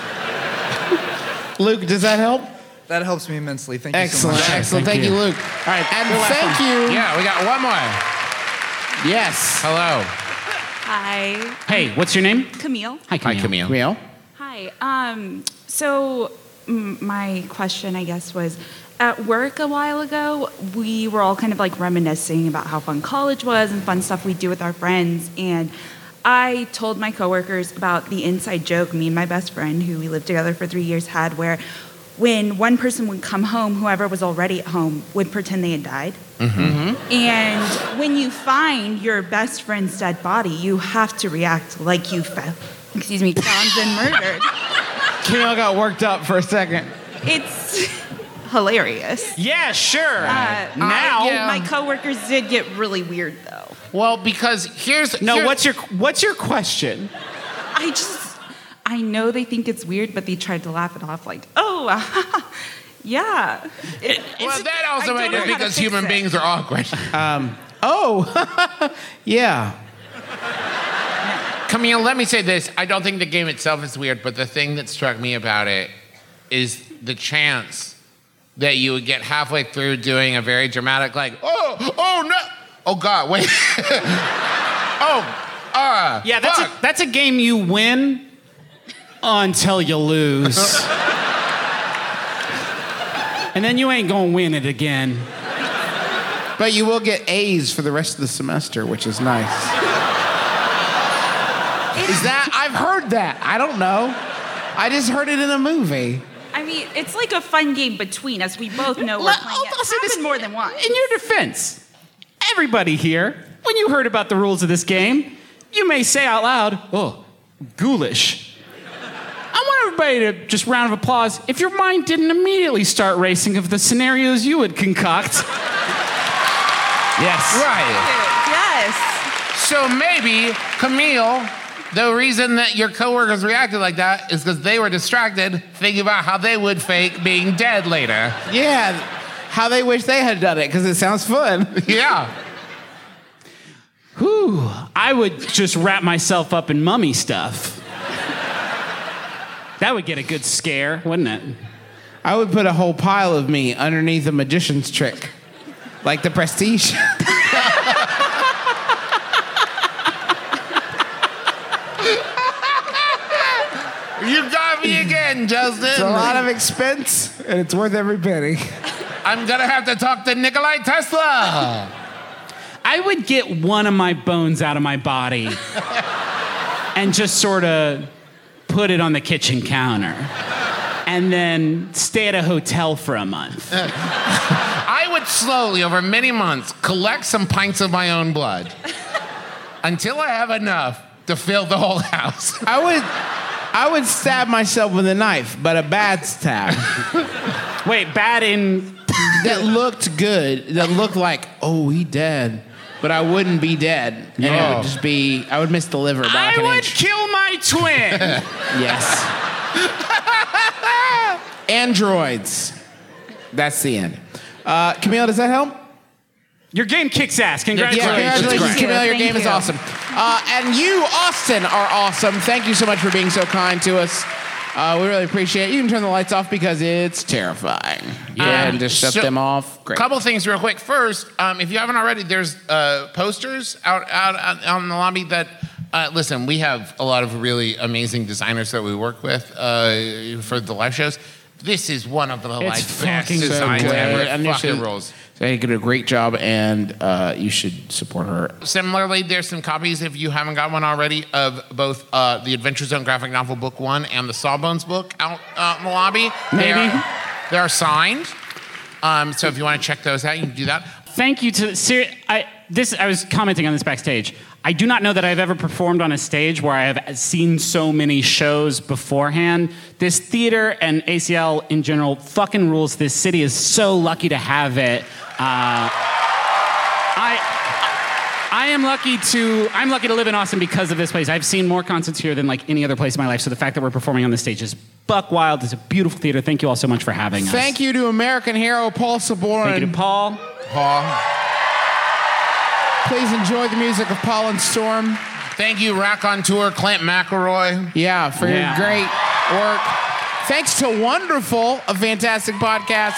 Luke, does that help? that helps me immensely. Thank you Excellent, so much. excellent. Thank Thank, you. you. Luke. All right, and go last thank you. Yeah, we got one more. Yes. Hello. Hi, Hey, what's your name? Camille. Hi, Hi, Camille. Camille. Hi. Um, so mm, my question, I guess, was at work a while ago. We were all kind of like reminiscing about how fun college was and fun stuff we do with our friends. And I told my coworkers about the inside joke me and my best friend, who we lived together for three years, had where when one person would come home, whoever was already at home would pretend they had died. Mm-hmm. Mm-hmm. And when you find your best friend's dead body, you have to react like you found, excuse me, found been murdered. Camille got worked up for a second. It's hilarious. Yeah, sure. Uh, now, yeah. My coworkers did get really weird though. Well, because here's no. here- What's your What's your question? I just, I know they think it's weird, but they tried to laugh it off like, oh, Yeah. It- Well, that also might be know how to because human it. beings are awkward. Oh, yeah. Camille, let me say this. I don't think the game itself is weird, but the thing that struck me about it is the chance that you would get halfway through doing a very dramatic, like, oh, oh no, oh God, wait, oh, uh, Yeah, that's a, that's a game you win until you lose. and then you ain't gonna win it again. But you will get A's for the rest of the semester, which is nice. is that? I've heard that. I don't know. I just heard it in a movie. I mean, it's like a fun game between us. We both know we're Let- playing I'll- it. I'll say this- more than once. In your defense, everybody here, when you heard about the rules of this game, you may say out loud, "Oh, ghoulish." I want everybody to just round of applause if your mind didn't immediately start racing of the scenarios you would concoct. yes. right. Yes. So maybe Camille, the reason that your coworkers reacted like that is because they were distracted thinking about how they would fake being dead later. Yeah. How they wish they had done it because it sounds fun. Yeah. Whew, I would just wrap myself up in mummy stuff. That would get a good scare, wouldn't it? I would put a whole pile of me underneath a magician's trick, like the prestige. You got me Justin. It's a lot of expense, and it's worth every penny. I'm gonna have to talk to Nikolai Tesla. I would get one of my bones out of my body and just sort of put it on the kitchen counter and then stay at a hotel for a month. I would slowly, over many months, collect some pints of my own blood until I have enough to fill the whole house. I would, I would stab myself with a knife, but a bad stab Wait, bad in. that looked good. That looked like, oh, he dead, but I wouldn't be dead, and it No. would just be, I would miss the liver by like I an would inch. kill my twin. Yes. Androids. That's the end. Uh, Camille, does that help? Your game kicks ass. Yeah, Congratulations. congratulations, Camille. Your Thank game is you. awesome. Uh, and you, Austin, are awesome. Thank you so much for being so kind to us. Uh, we really appreciate it. You can turn the lights off because it's terrifying. Yeah, and just shut So- them off. Great. Couple things real quick. First, um, if you haven't already, there's uh, posters out, out out out in the lobby that. Uh, listen, we have a lot of really amazing designers that we work with uh, for the live shows. This is one of the like best fucking so designs good. ever. And fucking should- rules. They did a great job, and uh, you should support her. Similarly, there's some copies, if you haven't got one already, of both uh, the Adventure Zone graphic novel book one and the Sawbones book out uh, in the lobby. They Maybe. are, they are signed. Um, so if you want to check those out, you can do that. Thank you to ser- I this I was commenting on this backstage. I do not know that I've ever performed on a stage where I have seen so many shows beforehand. This theater and ACL in general fucking rules. This city is so lucky to have it. Uh, I I am lucky to I'm lucky to live in Austin because of this place. I've seen more concerts here than like any other place in my life. So the fact that we're performing on this stage is buck wild. It's a beautiful theater. Thank you all so much for having us. Thank you to American hero Paul Sabourin. Thank you to Paul. Paul. Please enjoy the music of Paul and Storm. Thank you, Rack on Tour, Clint McElroy. Yeah, for Yeah. your great work. Thanks to Wonderful, a fantastic podcast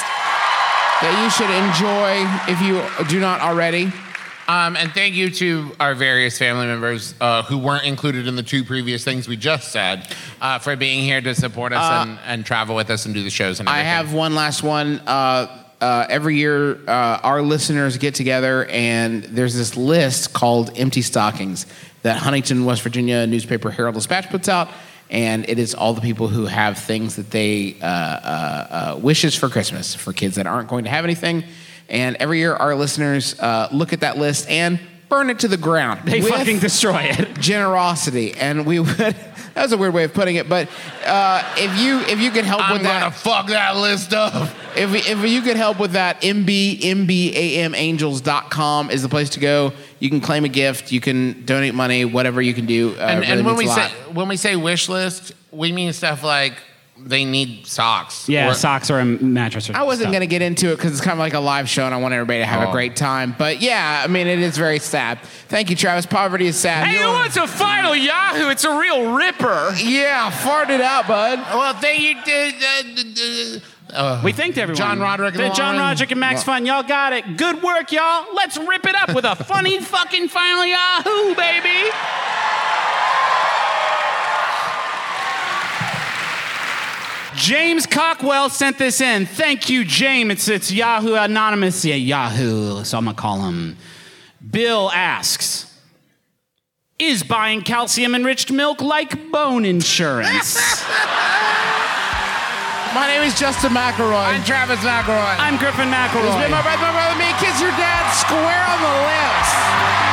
that you should enjoy if you do not already. Um, and thank you to our various family members uh, who weren't included in the two previous things we just said uh, for being here to support us and, and travel with us and do the shows and I have one last one. Uh, every year, uh, our listeners get together, and there's this list called Empty Stockings that Huntington, West Virginia newspaper Herald Dispatch puts out. And it is all the people who have things that they uh, uh, uh, wishes for Christmas for kids that aren't going to have anything. And every year, our listeners uh, look at that list and burn it to the ground. They fucking destroy it. generosity. And we would. That was a weird way of putting it, but uh, if you if you could help with that, I'm with gonna fuck that list up. if, if you could help with that, MB, MBAMangels.com is the place to go. You can claim a gift, you can donate money, whatever you can do. Uh, and really and when means we a say when we say wish list, we mean stuff like they need socks. Yeah, Or- socks or a mattress. Or I wasn't stuff. going to get into it because it's kind of like a live show and I want everybody to have a Oh. great time. But yeah, I mean, it is very sad. Thank you, Travis. Poverty is sad. Hey, who wants a final Yahoo? It's a real ripper. Yeah, fart it out, bud. Well, thank you. Uh, uh, uh, We thanked everyone. John Roderick and The John Roderick and Max Fun. Y'all got it. Good work, y'all. Let's rip it up with a funny fucking final Yahoo, baby. James Cockwell sent this in. Thank you, James. It's, it's Yahoo Anonymous. Yeah, Yahoo. So I'm going to call him. Bill asks Is buying calcium enriched milk like bone insurance? My name is Justin McElroy. I'm Travis McElroy. I'm Griffin This has been my brother, my brother, me. Kiss your dad square on the lips.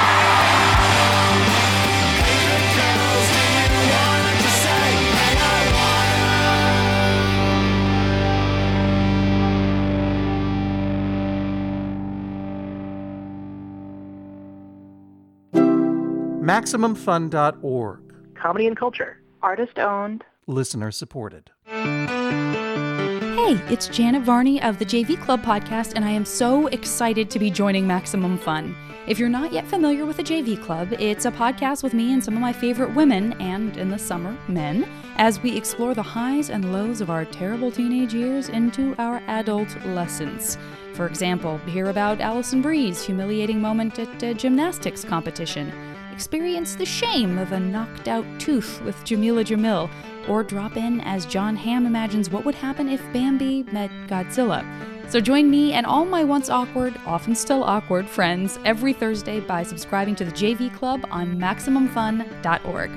MaximumFun.org. Comedy and culture. Artist owned. Listener supported. Hey, it's Janet Varney of the JV Club podcast, and I am so excited to be joining Maximum Fun. If you're not yet familiar with the JV Club, it's a podcast with me and some of my favorite women, and in the summer, men, as we explore the highs and lows of our terrible teenage years into our adult lessons. For example, hear about Alison Brie's humiliating moment at a gymnastics competition. Experience the shame of a knocked out tooth with Jameela Jamil, or drop in as Jon Hamm imagines what would happen if Bambi met Godzilla. So join me and all my once awkward, often still awkward friends every Thursday by subscribing to the JV Club on MaximumFun.org.